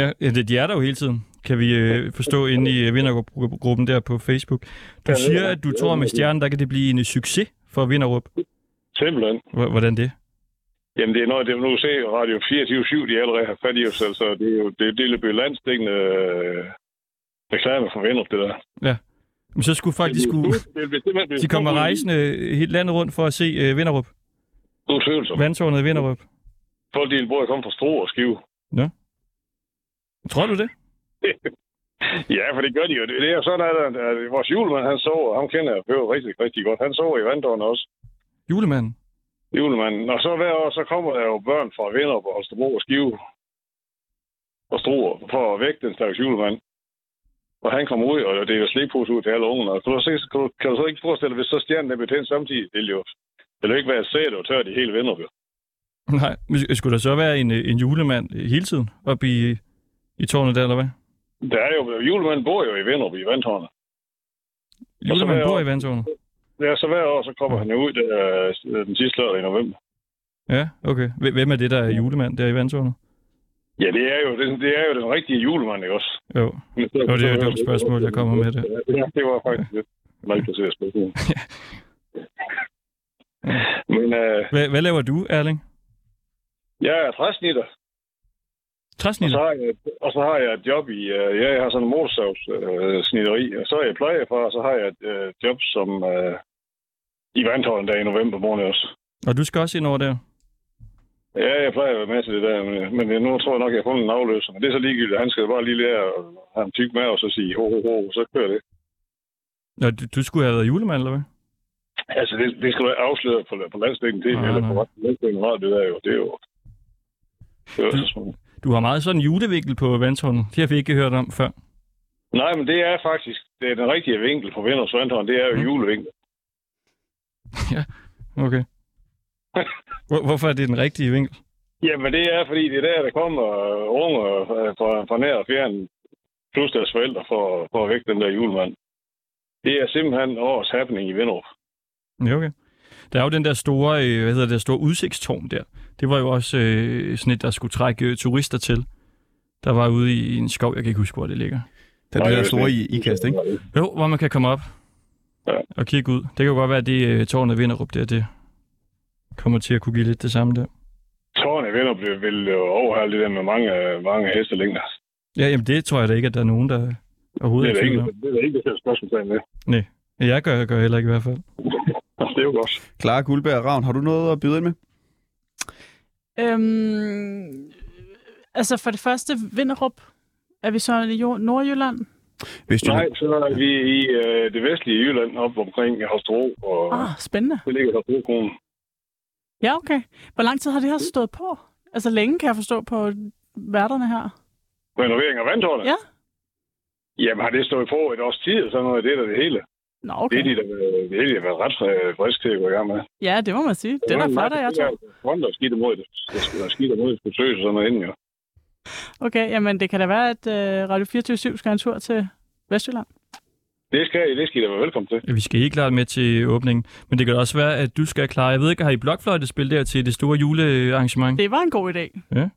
Ja, det, de er der jo hele tiden, kan vi øh, forstå inde i Vindergruppen der på Facebook. Du siger, at du tror, at med stjernen, der kan det blive en succes for Vinderup. Simpelthen. H- Hvordan det? Jamen, det er noget, det er nu se Radio 24-7, de allerede har fat i os, så det er jo det, det bliver landstækkende øh, reklame for Venderup, det der. Men så skulle folk, de, skulle, de kommer rejsende hele landet rundt for at se øh, Vinderup. Utvivlsomt. Vandtårnet i Vinderup. Folk, de burde komme fra Stro og Skive. Tror du det? Ja, for det gør de jo. Det det er sådan, at, at vores julemand, han sover, ham kender jeg jo rigtig, rigtig godt. Han sover i vandtårnet også, Julemanden? julemanden. Og så hver år, så kommer der jo børn fra Venderup og Holstebro og Skive og Struer for at vække den slags julemand. Og han kommer ud, og det er jo slikpose ud til alle ungerne. Og kan du, så, kan, du, kan du så ikke forestille dig, hvis så stjernen er betændt samtidig? Det vil jo, det vil jo ikke være sæt og tørt i hele Vinderup. Nej, skulle der så være en, en julemand hele tiden oppe i, i tårnet der, eller hvad? Der er jo, julemanden bor jo i Vinderup i vandtårnet. Julemanden bor år- i vandtårnet? Ja, så hver år, så kommer han jo ud der, øh, den sidste lørdag i november. Ja, okay. Hvem- er det, der er julemand der i vandtårnet? Ja, det er jo den, det er jo den rigtige julemand, ikke også? Jo, Jo, det er jo et dumt spørgsmål, jeg kommer med det. Ja, det var faktisk lidt malplaceret spørgsmål. Men øh, hvad, hvad laver du, Erling? jeg er træsnitter, og så, Træsnitter? har jeg, og så har jeg et job i, øh, ja, jeg har sådan en motorsavs øh, og så er jeg plejefar, og så har jeg et øh, job som øh, i vandtårnet der i november måned også. Og du skal også ind over der? Ja, jeg plejer at være med til det der, men, men nu tror jeg nok, at jeg har fundet en afløser. Men det er så ligegyldigt. Han skal bare lige lære at have en tyk mave, og så sige ho, ho, ho, så kører det. Nå, du, du skulle have været julemand, eller hvad? Altså, det, det skal du afsløre på, på landsdækken TV, Nej, eller på landsdækken radio, det er jo, det er jo, det er jo Du- så. Du har meget sådan en julevinkel på vandtårnet. Det har vi ikke hørt om før. Nej, men det er faktisk, det er den rigtige vinkel på Vinders Vandtårn, det er jo Mm. julevinkel. Okay. Hvor, hvorfor er det den rigtige vinkel? Jamen, det er, fordi det er der, der kommer øh, unge øh, fra, fra nær og fjern, plus deres forældre, for, for at vække den der julemand. Det er simpelthen årets happening i Vinderup. Ja, okay. Der er jo den der store, øh, hvad hedder det, der store udsigtstårn der. Det var jo også øh, sådan et, der skulle trække øh, turister til. Der var ude i, i en skov, jeg kan ikke huske, hvor det ligger. Det er det der store i, ikast, ikke? Jo, hvor man kan komme op Ja. og kigge ud. Det kan jo godt være, at det øh, tårnet Vinderup der, det kommer til at kunne give lidt det samme der. Tårnet i Vinderup vil, vil jo overholde det der med mange, mange hestelængder. Ja, jamen det tror jeg da ikke, at der er nogen, der Det overhovedet er er der i ikke, det er der ikke, der sætter spørgsmålstegn med. Ja, Jeg gør, gør heller ikke i hvert fald. Det er jo godt. Clara Guldberg Ravn, har du noget at byde ind med? Øhm, altså for det første, Vinderup. Er vi så i Nordjylland? Vestjylland. Nej, så er vi i øh, det vestlige Jylland, op omkring Holstebro, og Ah, spændende. det ligger Holstebro. Ja, okay. Hvor lang tid har det her stået på? Altså længe kan jeg forstå på værterne her. Renovering af vandtårnet? Ja. Jamen, har det stået på et års tid, og sådan noget, det er da det hele. Nå, Okay. Det er de, der, det er de, der har været ret øh, friske til at gå i gang med. Ja, det må man sige. Det er da flot, jeg tror. Front og skidt imod det. Der være skidt imod det besøg og sådan noget inden, jo. Okay, jamen det kan da være, at uh, Radio 24 skal en tur til Vestjylland. Det skal, I- det skal I da være velkommen til. Ja, Vi skal helt klart med til åbningen. Men det kan også være, at du skal klare. Jeg ved ikke, har I blokfløjtespil der til det store julearrangement? Det var en god idé.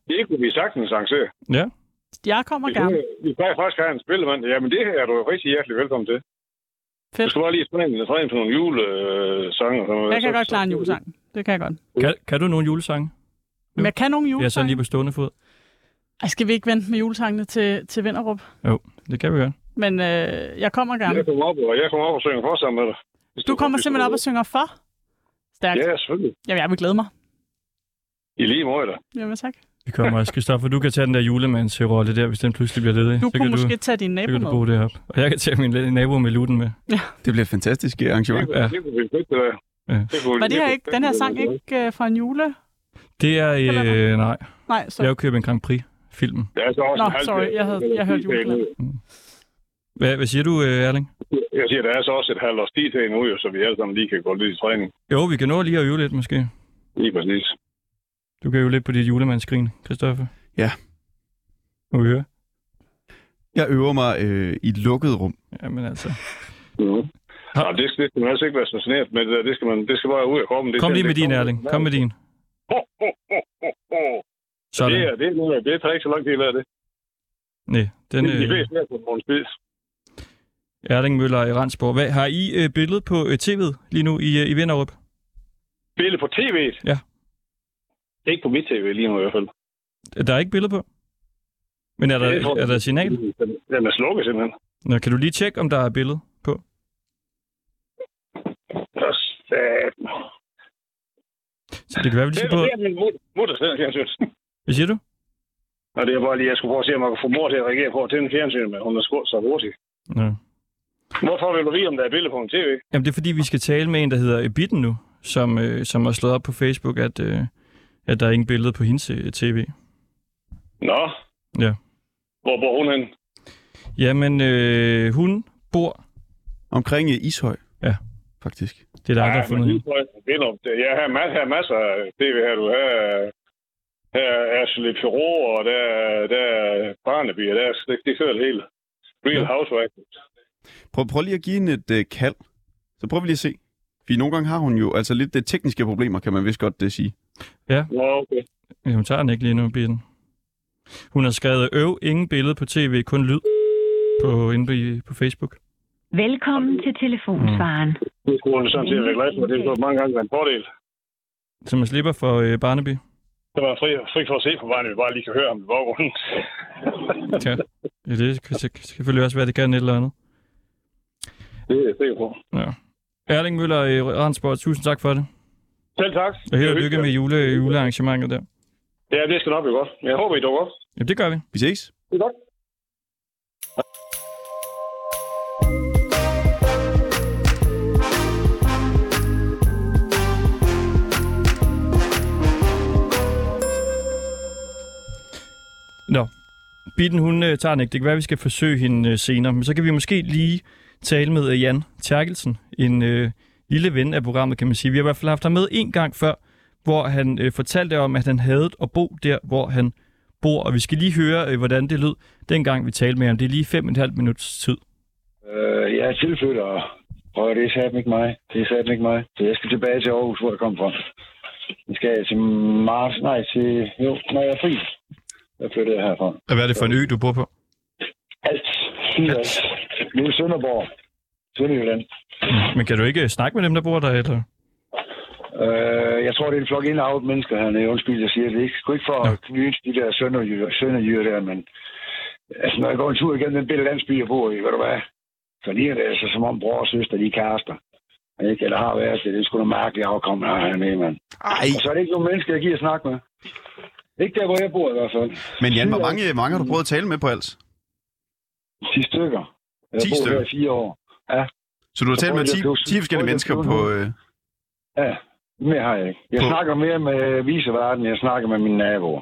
Det kunne vi sagtens arrangere. Ja. Jeg kommer gerne. Vi plejer faktisk have en spillemand. Jamen, det er du rigtig hjertelig velkommen til. Du Fedt. skal bare lige træne, træne på nogle julesange. noget. Jeg kan Så- godt klare en julesang. Det kan jeg godt. Kan, kan du nogle julesange? Men jeg kan nogle Jeg er så julesange. lige på stående fod. Ej, skal vi ikke vente med julesangene til, til Vinderup? Det kan vi gøre. Men øh, jeg kommer gerne. Jeg kommer op, og jeg kommer op og synger for sammen med dig. Hvis Du kommer simpelthen op og synger for? Stærkt. Ja, selvfølgelig. Jamen, jeg vil glæde mig. I lige måde da. Jamen, tak. Vi kommer også. Christoffer, du kan tage den der julemandsrolle der, hvis den pludselig bliver ledig. Du så kunne kan måske du, tage din så nabo kan du med. bruge det op. Og jeg kan tage min nabo med luten med. Det bliver et fantastisk arrangement. Ja. ja. det kunne vi fedt, det der. Ja. Var det her ikke, den her sang ikke øh, fra en jule? Det er, øh, nej, Nej, så... jeg har jo købt en Grand Prix-filmen. Det er så også Nå, en halv- sorry, jeg havde- jeg hørte julekalender. Hvad, hvad siger du, øh, Erling? Jeg siger, der er så også et halvt års tid til endnu, så vi alle sammen lige kan gå lidt i træning. Jo, vi kan nå lige at øve lidt måske. Lige præcis. Du kan øve lidt på dit julemandsgrin, Christoffer. Ja. Må vi høre? Jeg øver mig øh, i et lukket rum. Jamen altså. Mm. Ja, det, det skal man altså ikke være fascineret med. Det, det, skal, man, det skal bare ud af kroppen. Det Kom lige med det din, Erling. Kom med din. Ho, ho, ho, ho, ho. Det, Sådan. er, det, er, det tager ikke så lang tid at det. Nej, den Det er de øh, fleste på en spids. Erling Møller i Randsborg. Hvad, har I øh, billede på øh, tv'et lige nu i, øh, i Vinderup? Billede på tv'et? Ja. Ikke på mit tv lige nu i hvert fald. Der er ikke billede på? Men er der, Det tror er der signal? Den, er slukket simpelthen. Nå, kan du lige tjekke, om der er billede på? Så det kan være, vi lige Det på... er min mut- mutter til fjernsyn. Hvad siger du? Og det er bare lige, jeg skulle prøve at se, om jeg kan få mor til at reagere på at tænde fjernsyn, men hun er skudt så hurtigt. Nå. Hvorfor vil du vide, om der er billede på en tv? Jamen, det er fordi, vi skal tale med en, der hedder Bitten nu, som, øh, som har slået op på Facebook, at, øh, at der er ingen billede på hendes øh, tv. Nå. Ja. Hvor bor hun hen? Jamen, øh, hun bor... Omkring øh, Ishøj. Ja. Faktisk. Det er dig, der har fundet hende. det er- Jeg har masser, her masser af tv her. Du har her er Ashley Perot, og der, er- der er Barnaby, og der, er- det, det kører det hele. Real Ja. Housewife. Prøv, prøv lige at give hende et øh, kald. Så prøv lige at se. Fordi nogle gange har hun jo altså lidt det tekniske problemer, kan man vist godt det sige. Nå, okay. Ja, hun tager den ikke lige nu, Bitten. Hun har skrevet, øv, ingen billede på tv, kun lyd på, inde på, på Facebook. Velkommen til telefonsvaren. Det skulle hun sådan set være glad for. Det er mange gange en fordel. Så man slipper for øh, Barnaby. Så var fri, fri for at se på vejen, vi bare lige kan høre om i baggrunden. Ja. ja, det kan selvfølgelig også være, det kan et eller andet. det er jeg sikker på. Ja. Erling Møller i Randsborg, tusind tak for det. Selv tak. Og held og er lykke med jule, julearrangementet der. Ja, det skal nok blive godt. Jeg håber, I dukker op. Jamen, det gør vi. Vi ses. Det er godt. Nå, Bitten, hun øh, tager den ikke. Det kan være, vi skal forsøge hende øh, senere. Men så kan vi måske lige tale med øh, Jan Terkelsen, en øh, lille ven af programmet, kan man sige. Vi har i hvert fald haft ham med en gang før, hvor han øh, fortalte om, at han havde at bo der, hvor han bor. Og vi skal lige høre, øh, hvordan det lød, dengang vi talte med ham. Det er lige fem og en halv minuts tid. Øh, jeg er tilflytter, og det er satme ikke mig. Det er satme ikke mig. Så jeg skal tilbage til Aarhus, hvor jeg kom fra. Jeg skal til marts, nej, til, jo, når jeg er fri. Jeg flyttede jeg herfra. Og hvad er det for en ø, du bor på? Alt. Alt. Nu er Sønderborg. Sønderjylland. Men kan du ikke snakke med dem, der bor der? Eller? Øh, jeg tror, det er en flok ind out mennesker hernede. Undskyld, jeg siger det. ikke. Sgu ikke for at knyde de der sønderjyder, sønderjyder der, men altså, når jeg går en tur igennem den lille landsby, jeg bor i, ved du hvad, så ligner det altså, som om bror og søster, de er kærester. Ikke? Eller har været det. Det er sgu noget mærkeligt afkom, der er hernede, mand. Ej. Og så er det ikke nogen mennesker, jeg giver at snakke med. Ikke der, hvor jeg bor i hvert fald. Men Jan, hvor mange, mange har du prøvet at tale med på alt? 10 stykker. Jeg 10 har boet her i fire år. Så du har talt med prøvede 10, jeg at købe- 10 forskellige mennesker på... Øh... Ja, mere har jeg ikke. Jeg På- snakker mere med viseverden, jeg snakker med mine naboer.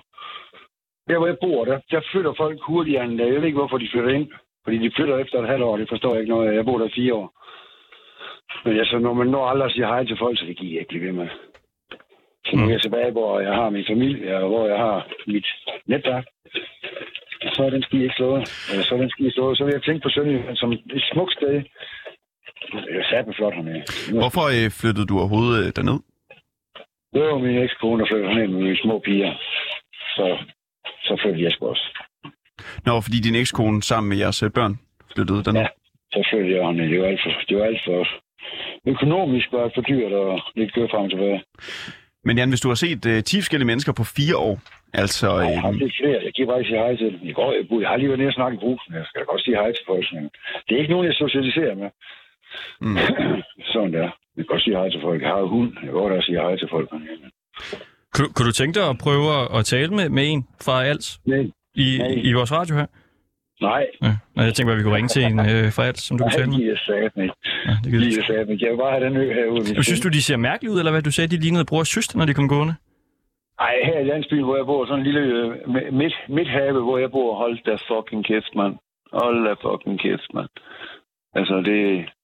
Der, hvor jeg bor, der, der flytter folk hurtigere end jeg. Ved ikke, hvorfor de flytter ind. Fordi de flytter efter et halvt år, det forstår jeg ikke noget. Jeg bor der fire år. Men altså, når man når aldrig at sige hej til folk, så det giver jeg ikke blive ved med. Så nu er jeg tilbage, hvor jeg har min familie, og hvor jeg har mit netværk. Så er den ski ikke slået. Så er den ski slået. Så vil jeg tænke på Sønderjylland som et smukt sted. Det er satme flot hernede. Hvorfor øh, flyttede du overhovedet øh, derned? Det var min ekskone, der flyttede ned med mine små piger. Så, så flyttede jeg sgu også. Nå, fordi din ekskone sammen med jeres øh, børn flyttede derned. Ja. Så flyttede jeg herned. Det var alt for, det var alt for Økonomisk var for dyrt at lidt køre frem og tilbage. Men Jan, hvis du har set øh, 10 forskellige mennesker på fire år, altså... Jeg har Øh, set flere. Jeg giver bare ikke sige hej til dem. I går, jeg, jeg har lige været nede og snakket i brusen. Jeg skal da godt sige hej til folk. Men det er ikke nogen, jeg socialiserer med. Mm. Sådan der. Jeg kan godt sige hej til folk. Jeg har hund. Jeg går der og siger hej til folk. Kunne, du- kunne du tænke dig at prøve at, tale med, med en fra Als Nej. i, Nej. i vores radio her? Nej. Ja. Nej, jeg tænkte bare, at vi kunne ringe til en øh, fra Als, som du kunne Nej, tale med. de er satme. Ja, det kan De er satme ikke. Jeg vil bare have den ø herude. Synes du, de ser mærkeligt ud, eller hvad? Du sagde, de lignede bror og søster, når de kom gående. Ej, her i landsbyen, hvor jeg bor, sådan en lille øh, mi- midt, midthave, hvor jeg bor, hold da fucking kæft, mand. Hold da fucking kæft, mand. Altså, det...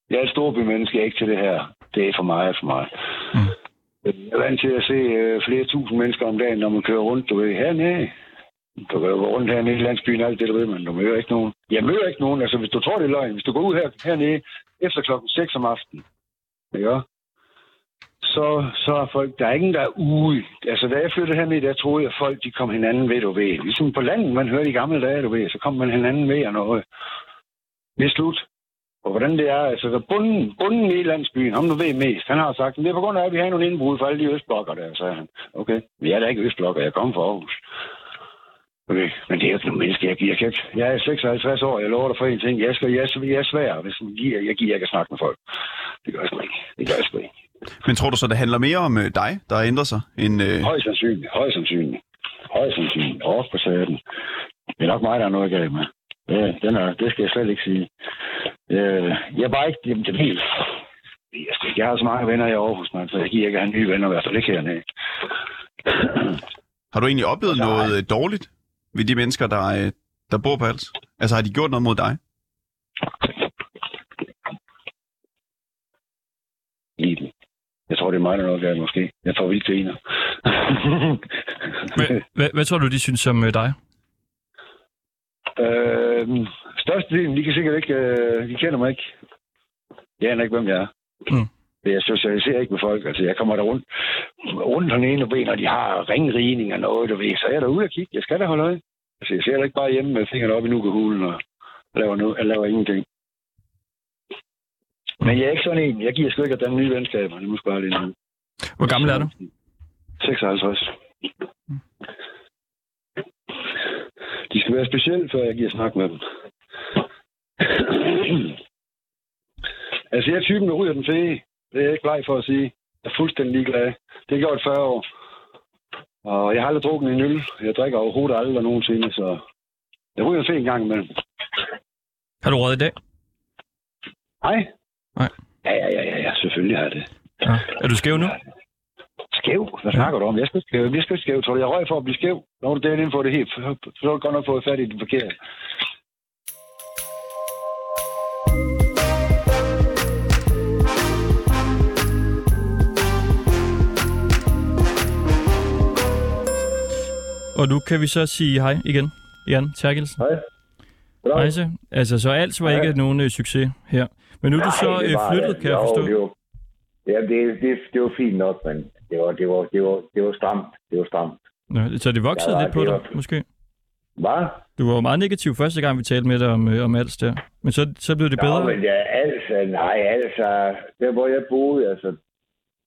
Jeg er et storbymenneske, jeg er ikke til det her. Det er for meget for mig. Mm. Jeg er vant til at se øh, flere tusind mennesker om dagen, når man kører rundt, du ved, hernede. Du kan jo gå rundt hernede i landsbyen, alt det, du ved, men du møder ikke nogen. Jeg møder ikke nogen, altså hvis du tror, det er løgn. Hvis du går ud her, hernede efter klokken 6 om aftenen, ikke? så, så er folk, der er ingen, der er ude. Altså, da jeg flyttede herned, der troede jeg, at folk de kom hinanden ved, du ved. Ligesom på landet, man hørte i gamle dage, du ved, så kom man hinanden ved og noget. Det er slut. Og hvordan det er, altså, der bunden, bunden i landsbyen, ham du ved mest, han har sagt, det er på grund af, at vi har nogle indbrud for alle de østblokker der, sagde han. Okay, jeg er da ikke østblokker, jeg kommer fra Aarhus. Okay, men det er jo ikke nogen menneske, jeg giver. Jeg, kan ikke- jeg er 56 år, jeg lover dig for en ting. Jeg, skal, jeg, jeg er svær, hvis jeg giver, jeg giver ikke at snakke med folk. Det gør jeg sgu ikke. Det gør jeg sgu ikke. Men tror du så, det handler mere om øh, dig, der har ændret sig, end... Øh... Højst sandsynligt. Højst sandsynligt. Højst sandsynligt. Og på saten. Det er nok mig, der er noget galt med. Ja, den er, det skal jeg slet ikke sige. Øh, jeg er bare ikke det er helt... Jeg, har så mange venner i Aarhus, man, så jeg giver ikke have nye venner, i hvert fald ikke hernede. Har du egentlig oplevet Nej. noget øh, dårligt ved de mennesker, der, øh, der bor på Als? Altså har de gjort noget mod dig? Lidl. Jeg tror, det er mig, der er noget galt, måske. Jeg får vildt griner. Hvad, hvad, hvad tror du, de synes om øh, dig? Øh, størstedelen, de kan sikkert ikke... Øh, de kender mig ikke. Jeg aner ikke, hvem jeg er. Mm. Jeg socialiserer ikke med folk. Altså, jeg kommer der rundt, rundt på den ene ben, og de har ringrigning og noget, du ved. Så er jeg derude og kigge. Jeg skal da holde øje. Altså, jeg ser da ikke bare hjemme med fingrene op i nukehulen og laver, nu, jeg laver ingenting. Men jeg er ikke sådan en. Jeg giver sgu ikke at danne nye venskaber. Det må sgu bare lige. Hvor gammel er du? 56. De skal være specielle, før jeg giver snak med dem. altså, jeg er typen, der ryger den fede. Det er jeg ikke bleg for at sige. Jeg er fuldstændig ligeglad. Det har gjort 40 år. Og jeg har aldrig drukket en øl. Jeg drikker overhovedet aldrig nogensinde, så jeg ryger en fed en gang imellem. Har du råd i dag? Hej. Nej. Ja, ja, ja, ja, ja, selvfølgelig har jeg det. Ja. Er du skæv nu? Skæv? Hvad snakker du om? Jeg skal skæv. Jeg skal skæv. Tror du, jeg røg for at blive skæv? Når du derinde for det helt, så har du godt nok fået fat i det forkerte. Og nu kan vi så sige hej igen. Jan Terkelsen. Hej. Hejse. Altså, så alt var ikke nogen øh, succes her. Men nu er du så det øh, flyttet, kan jeg jo, forstå. Det var, ja, det, det, det var fint nok, men det var, det var, det var, det var stramt. Det var stramt. Nå, så det voksede Ja, lidt på dig, var- måske? Hvad? Du var jo meget negativ første gang, vi talte med dig om, øh, om alt der. Men så, så blev det bedre. Nå, men ja, altså, nej, altså, der hvor jeg boede, altså,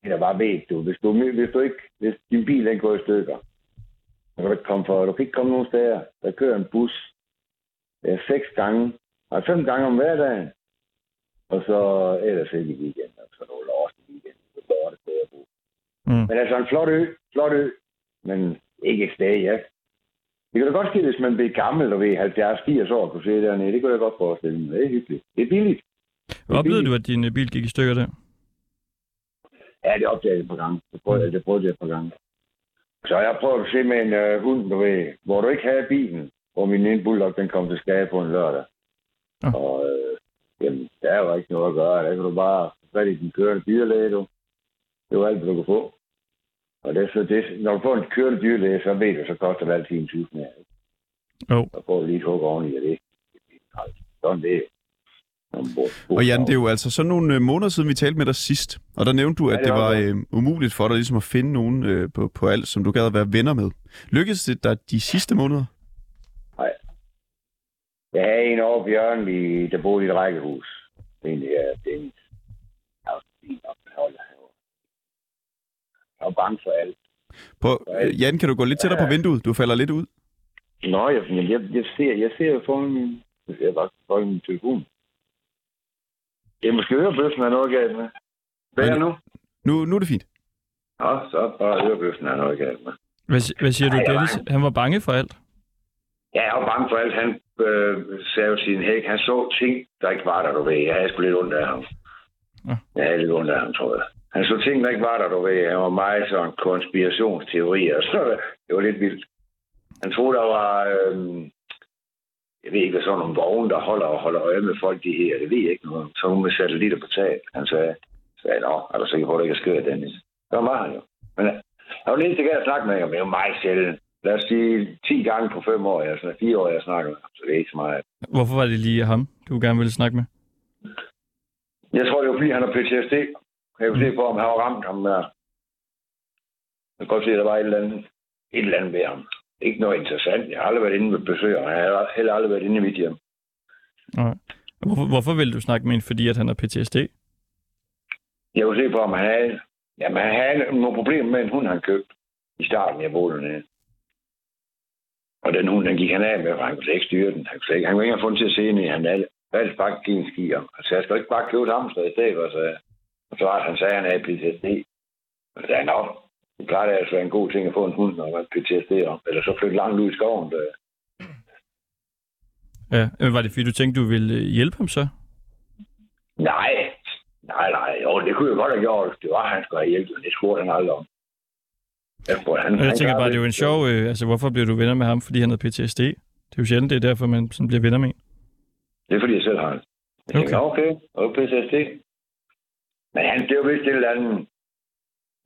jeg bare ved, du, hvis du, hvis du ikke, hvis din bil ikke går i stykker, så kan du ikke komme for, du kan ikke komme nogen steder. Der kører en bus, er seks gange, og fem gange om hverdagen, og så ellers ikke i weekend, og så nogle år i weekend, så går det at bo. Mm. Men altså en flot ø, flot ø, men ikke et sted, ja. Det kan da godt ske, hvis man bliver gammel og ved 70-80 år kunne se dernede. Det kunne jeg godt forestille mig. Det er hyggeligt. Det er billigt. Oplevede du, at din øh, bil gik i stykker der? Ja, det opdagede jeg et par gange. Det prøvede, jeg, det prøvede jeg et par gange. Så jeg prøvede at se med en øh, hund, du ved, hvor du ikke havde bilen, hvor min ene bulldog, den kom til skade på en lørdag. Ja. Og øh, jamen, der er jo ikke noget at gøre. Der kan du bare fat i den kørende dyrlæge, du. Det var alt, du kunne få. Og det, er så det, når du får en kørende dyrlæge, så ved du, så koster det altid en 1000 her. Jo. Så får du lige et hug oveni af det. Sådan det. er. Og Jan, det er jo altså sådan nogle øh, måneder siden, vi talte med dig sidst. Og der nævnte du, at Ja, det det var var det. øh, umuligt for dig ligesom at finde nogen øh, på, på alt, som du gad at være venner med. Lykkedes det dig de sidste måneder? Nej. Jeg havde en over på hjørnet, i, der boede i et rækkehus. Det er egentlig er Dennis. Jeg var fint nok, men hold da herovre. Jeg var bange for alt. På, øh, Jan, kan du gå lidt tættere på vinduet? Du falder lidt ud. Nå, jeg, men jeg, jeg, ser, jeg ser jo foran min, jeg bare foran min telefon. Er måske ørebøffen, er noget galt med. Hvad er nu? Nu, nu er det fint. Nå, så bare ørebøffen, der er noget galt med. Hvad, hvad siger du, Ej, jeg Dennis? var- Han var bange for alt. Ja, jeg var bange for alt. Han øh, sagde jo sin hæk. Han så ting, der ikke var der, du ved. Jeg havde sgu lidt ondt af ham. Ja. Jeg havde lidt ondt af ham, tror jeg. Han så ting, der ikke var der, du ved. Han var meget sådan konspirationsteorier. Så det var lidt vildt. Han troede, der var... Øh, jeg ved ikke, hvad sådan nogle vogne, der holder og holder øje med folk, de her. Det ved jeg ikke noget. Så nogle med satellitter på taget. Han sagde, sagde Nå, er du sikker på, at det ikke er skørt, Dennis? Så var han jo. Men øh, jeg var lidt til at snakke med ham, det var meget sjældent. Lad os sige 10 gange på 5 år, jeg, 4 år, jeg snakker med ham, så det er ikke så meget. Hvorfor var det lige ham, du gerne ville snakke med? Jeg tror, det var fordi, han har PTSD. Jeg kunne se på, om han var ramt ham der. Jeg kan godt se, at der var et eller andet, et eller andet ved ham. Ikke noget interessant. Jeg har aldrig været inde med besøg, og jeg har heller aldrig været inde i mit hjem. Nej. Hvorfor, hvorfor ville du snakke med en, fordi at han har PTSD? Jeg kunne se på, om han havde, jamen, han havde nogle problemer med en hund, han købte i starten, jeg boede dernede. Og den hund, den gik han af med, for han kunne ikke styre den. Han kunne, ikke, han kunne ikke få den til at se ind i. Han havde valgt bare at give en ski om. Altså, jeg skal ikke bare købe et hamster i stedet, for, så, og så det, han han havde PTSD. Og så sagde han, det plejer altså være en god ting at få en hund, når man har PTSD om. Eller så flytte langt ud i skoven. Der. Ja. Men var det fordi, du tænkte, du ville øh, hjælpe ham så? Nej, nej, nej. Jo, det kunne jeg godt have gjort. Det var, han skulle have hjælp, men det spurgte han aldrig om. Jeg, spurgte, han, Og jeg han tænker bare, det er jo en sjov... Øh, altså, hvorfor bliver du venner med ham, fordi han har PTSD? Det er jo sjældent, det er derfor, man sådan bliver venner med en. Det er fordi, jeg selv har det. Jeg okay, okay, PTSD. Men han, det er jo vist et eller andet...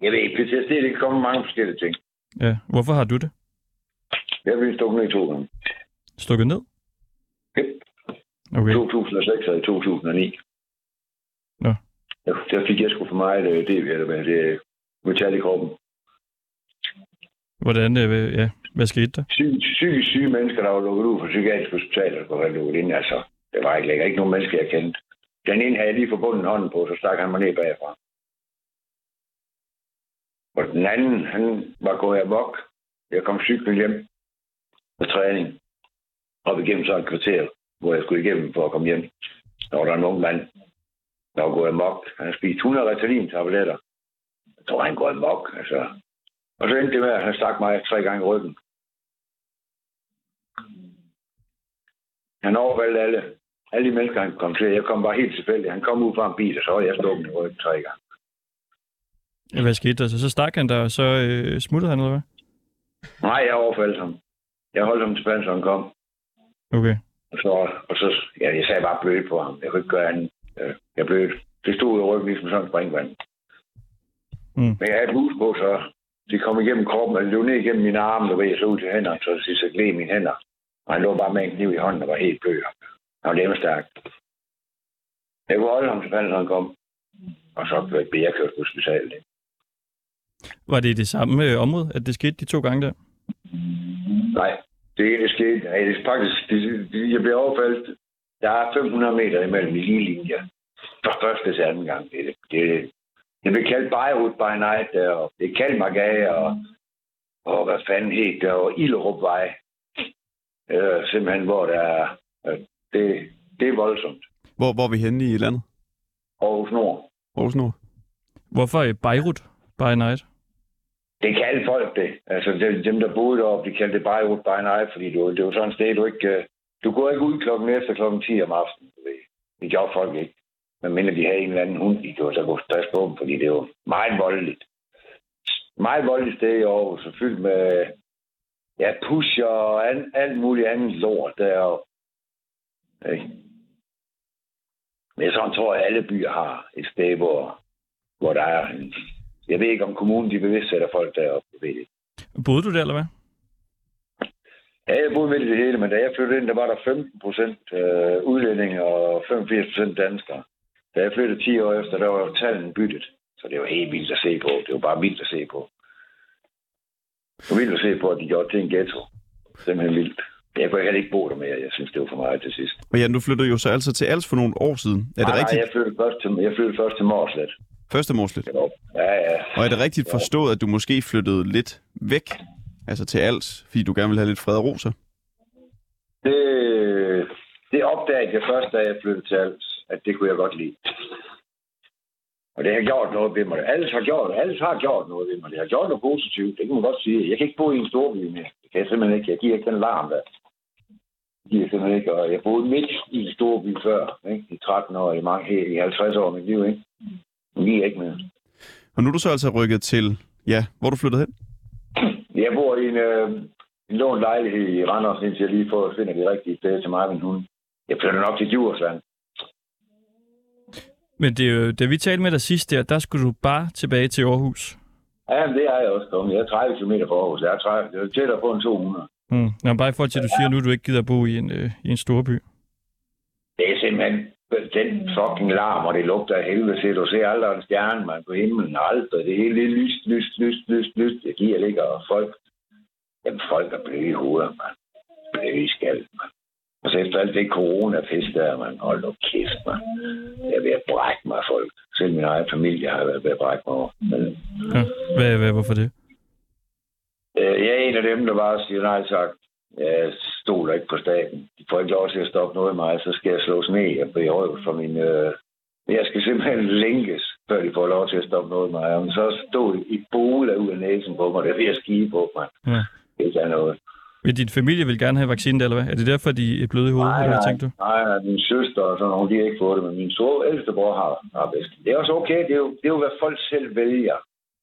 Jeg ved ikke, PTSD, det kan komme mange forskellige ting. Ja. Hvorfor har du det? Jeg blev stukket ned i to gange. Stukket ned? Yep. Okay. 2006 og i 2009. Nå. Der, der fik jeg sgu for meget øh, det, eller hvad, det metal i kroppen. Hvordan, øh, ja, hvad skete der? Psy, psykisk syge mennesker, der var lukket ud fra psykiatrisk hospital, der var lukket ind, altså. Det var ikke længere. Ikke nogen mennesker, jeg kendte. Den ene havde jeg lige forbundet hånden på, så stak han mig ned bagfra. Og den anden, han var gået amok. Jeg kom cyklen hjem med træning. Op igennem så et kvarter, hvor jeg skulle igennem for at komme hjem. Der var der en ung mand, der var gået amok. Han har spist 100 retalin-tabletter. Jeg tror, han går amok, altså. Og så endte det med, at han stak mig tre gange i ryggen. Han overvalgte alle. Alle de mennesker, han kom til. Jeg kom bare helt tilfældigt. Han kom ud fra en bil, og så var jeg stukket i ryggen tre gange. Ja, Hvad skete der? Så, så stak han der, og så øh, smuttede han, eller hvad? Nej, jeg overfaldt ham. Jeg holdt ham tilbage, så han kom. Okay. Og så, og så ja, jeg sagde bare blødt på ham. Jeg kunne ikke gøre andet. Jeg blødt. Det stod i ryggen ligesom sådan en springvand. Mm. Men jeg havde et hus på, så det kom igennem kroppen, og det løb ned igennem mine arme, der ved så ud til hænderne, så det sidste gled mine hænder. Og han lå bare med en kniv i hånden og var helt blød. Han var stærk. Jeg kunne holde ham til fanden, når han kom. Og så blev jeg kørt på hospitalet. ikke? Var det det samme øh, område, at det skete de to gange der? Nej, det er det skete. Nej, det er faktisk, det, det, jeg blev overfaldt. Der er 500 meter imellem i lige linje. Fra første til anden gang. Det, det, det blev kaldt Beirut by night, der, og det er kaldt Magaga, og, og hvad fanden hed der, og Ilderupvej. Øh, simpelthen, hvor der er, det, det er voldsomt. Hvor, hvor er vi henne i landet? Aarhus Nord. Aarhus Nord. Hvorfor øh, Beirut by night? Det kaldte folk det. Altså det, dem, der boede deroppe, de kaldte det Beirut by night, fordi det var, det var sådan et sted, du ikke... øh, Du går ikke ud klokken efter klokken 10 om aftenen. Det gjorde folk ikke. Men mindre de havde en eller anden hund, de gjorde, så gå stress på dem, fordi det var meget voldeligt. Meget voldeligt sted i Aarhus, og fyldt med ja, pusher og an, alt muligt andet lort deroppe. Ikke? Men sådan tror jeg, at alle byer har et sted, hvor, hvor der er en... Jeg ved ikke, om kommunen de bevidst sætter folk deroppe. Jeg ved det ikke. Boede du der, eller hvad? Ja, jeg boede midt i det hele, men da jeg flyttede ind, der var der 15 procent øh, udlændinge og 85 procent danskere. Da jeg flyttede 10 år efter, der var tallene byttet. Så det var helt vildt at se på. Det var bare vildt at se på. Det var vildt at se på, at de gjorde det til en ghetto. Simpelthen vildt. Jeg kunne heller ikke bo der mere. Jeg synes, det var for meget til sidst. Og Jan, du flyttede jo så altså til Als for nogle år siden. Er det nej, rigtigt? Nej, jeg flyttede først til, jeg flyttede først til Morslet. Første morslet. Ja, ja. Og er det rigtigt forstået, at du måske flyttede lidt væk? Altså til Als, fordi du gerne vil have lidt fred og ro så? Det, det opdagede jeg først, da jeg flyttede til Als, at det kunne jeg godt lide. Og det har gjort noget ved mig. Alles har gjort, alles har gjort noget ved mig. Det har gjort noget positivt. Det kan man godt sige. Jeg kan ikke bo i en storby mere. Det kan jeg simpelthen ikke. Jeg giver ikke den larm der. Jeg simpelthen ikke. Og jeg boede midt i en storby før. Ikke? I 13 år, i, mange, i 50 år af mit liv. Ikke? Men lige ikke mere. Og nu er du så altså rykket til, ja, hvor er du flyttet hen? Jeg bor i en, øh, en lånt lejlighed i Randers, indtil jeg lige får finder det rigtige sted til mig og min hund. Jeg flytter nok til Djursland. Men det er jo, da vi talte med dig sidst der, der skulle du bare tilbage til Aarhus. Ja, men det er jeg også kommet. Jeg er 30 km fra Aarhus. Jeg er, 30, jeg er tættere på en 200. Mm. Nå, bare i forhold til, at du siger nu, at du ikke gider bo i en, øh, i en storby. Det er simpelthen den fucking larm, og det lugter af helvede til. Du ser aldrig en stjerne, man på himlen, aldrig. Det hele det er lyst, lyst, lyst, lyst, lyst. Det giver ligger, og folk, jamen folk er blevet i hovedet, man. Blevet i skald, man. Og så efter alt det corona-pis der, man. Hold nu kæft, man. Jeg er ved at brække mig, folk. Selv min egen familie har været ved at brække mig over. Men, Ja. Hvad, hvad, hvorfor det? Øh, jeg er en af dem, der bare siger nej tak. Jeg stoler ikke på staten. De får ikke lov til at stoppe noget af mig, så skal jeg slås ned. Jeg bliver røvet for min... Øh... Jeg skal simpelthen lænkes, før de får lov til at stoppe noget af mig. Om så stod i bole ud af næsen på mig, det er ved at skige på mig. Ja. Det er noget. Vil din familie vil gerne have vaccinen, eller hvad? Er det derfor, de er bløde i hovedet, Nej, eller hvad tænkte du? nej, nej, min søster og sådan nogle, de har ikke fået det, men min store ældste bror har, har bedst. Det er også okay, det er jo, det er jo hvad folk selv vælger.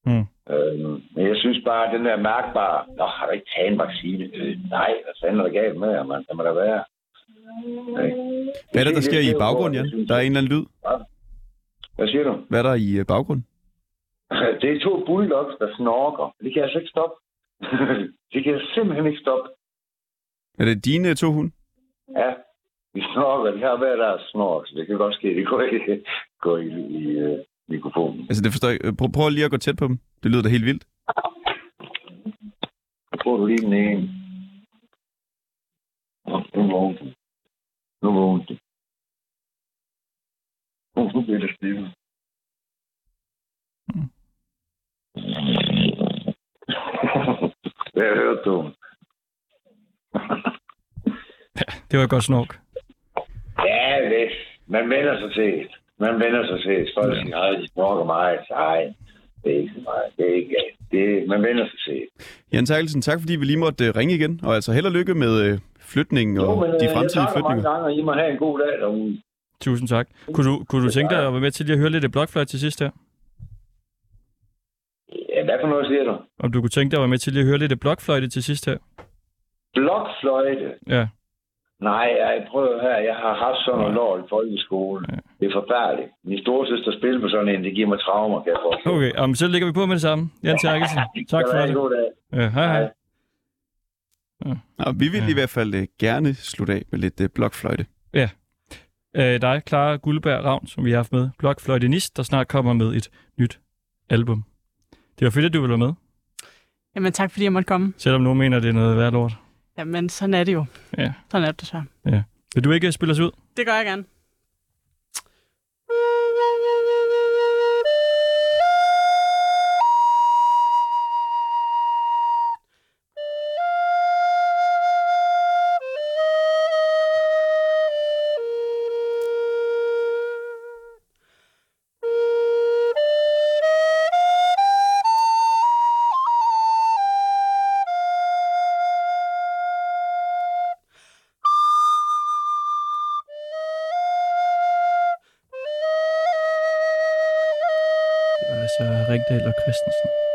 Mm. Øhm, men jeg synes bare, at den der mærkbare, Nå, har du ikke taget en vaccine? Øh, nej, hvad fanden er der galt med jer, man? Det må der være. Hvad er det, der sker i baggrunden, Jan? Der er en eller anden lyd. Hvad siger du? Hvad er der i øh, baggrunden? Det er to bulldogs, der snorker. Det kan jeg altså ikke stoppe. det kan jeg simpelthen ikke stoppe. Er det dine to hunde? Ja, de snorker. De har hver deres snor, så det kan godt ske. Det går i, går i, i uh, mikrofonen. Altså, det forstår jeg. Prøv, prøv lige at gå tæt på dem. Det lyder da helt vildt. Jeg tror du lige den ene. Nå, Nu vågner den. Nu vågner den. Nu, bliver det stille. Hvad hørte du? Det var et godt snork. Ja, det. Man vender sig til det. Man vender sig til det. Folk siger, at de snorker meget. Nej, det er ikke så meget. Det er ikke det. Man vender sig til det. Jan Terkelsen, tak fordi vi lige måtte øh, ringe igen. Og altså held og lykke med øh, flytningen og Jo, men, øh, de jeg fremtidige mange flytninger. gange, og I må have en god dag derude. Tusind tak. Kunne du, kunne du tænke dig at være med til lige at høre lidt af blokfløjt til sidst her? Ja, hvad for noget siger du? Om du kunne tænke dig at være med til lige at høre lidt af blokfløjte til sidst her? Blokfløjte? Ja. Nej, jeg prøver her. Jeg har haft sådan noget lort i folkeskolen. Det er forfærdeligt. Min storesøster spiller på sådan en, det giver mig traumer, kan jeg forstå. Okay, om så lægger vi på med det samme. Jan Terkelsen, tak for det. god dag. Ja, hej hej. Og vi vil i hvert fald øh, gerne slutte af med lidt øh, blokfløjte. Ja. Øh, dig, Clara Guldberg Ravn, som vi har haft med. Blokfløjtenist, der snart kommer med et nyt album. Det var fedt, at du ville være med, Jamen tak, fordi jeg måtte komme. selvom nogen mener, det er noget værd lort. Jamen, sådan er det jo. Ja. Sådan er det desværre. ja. Vil du ikke spille os ud? Det gør jeg gerne. Dahl og Christensen.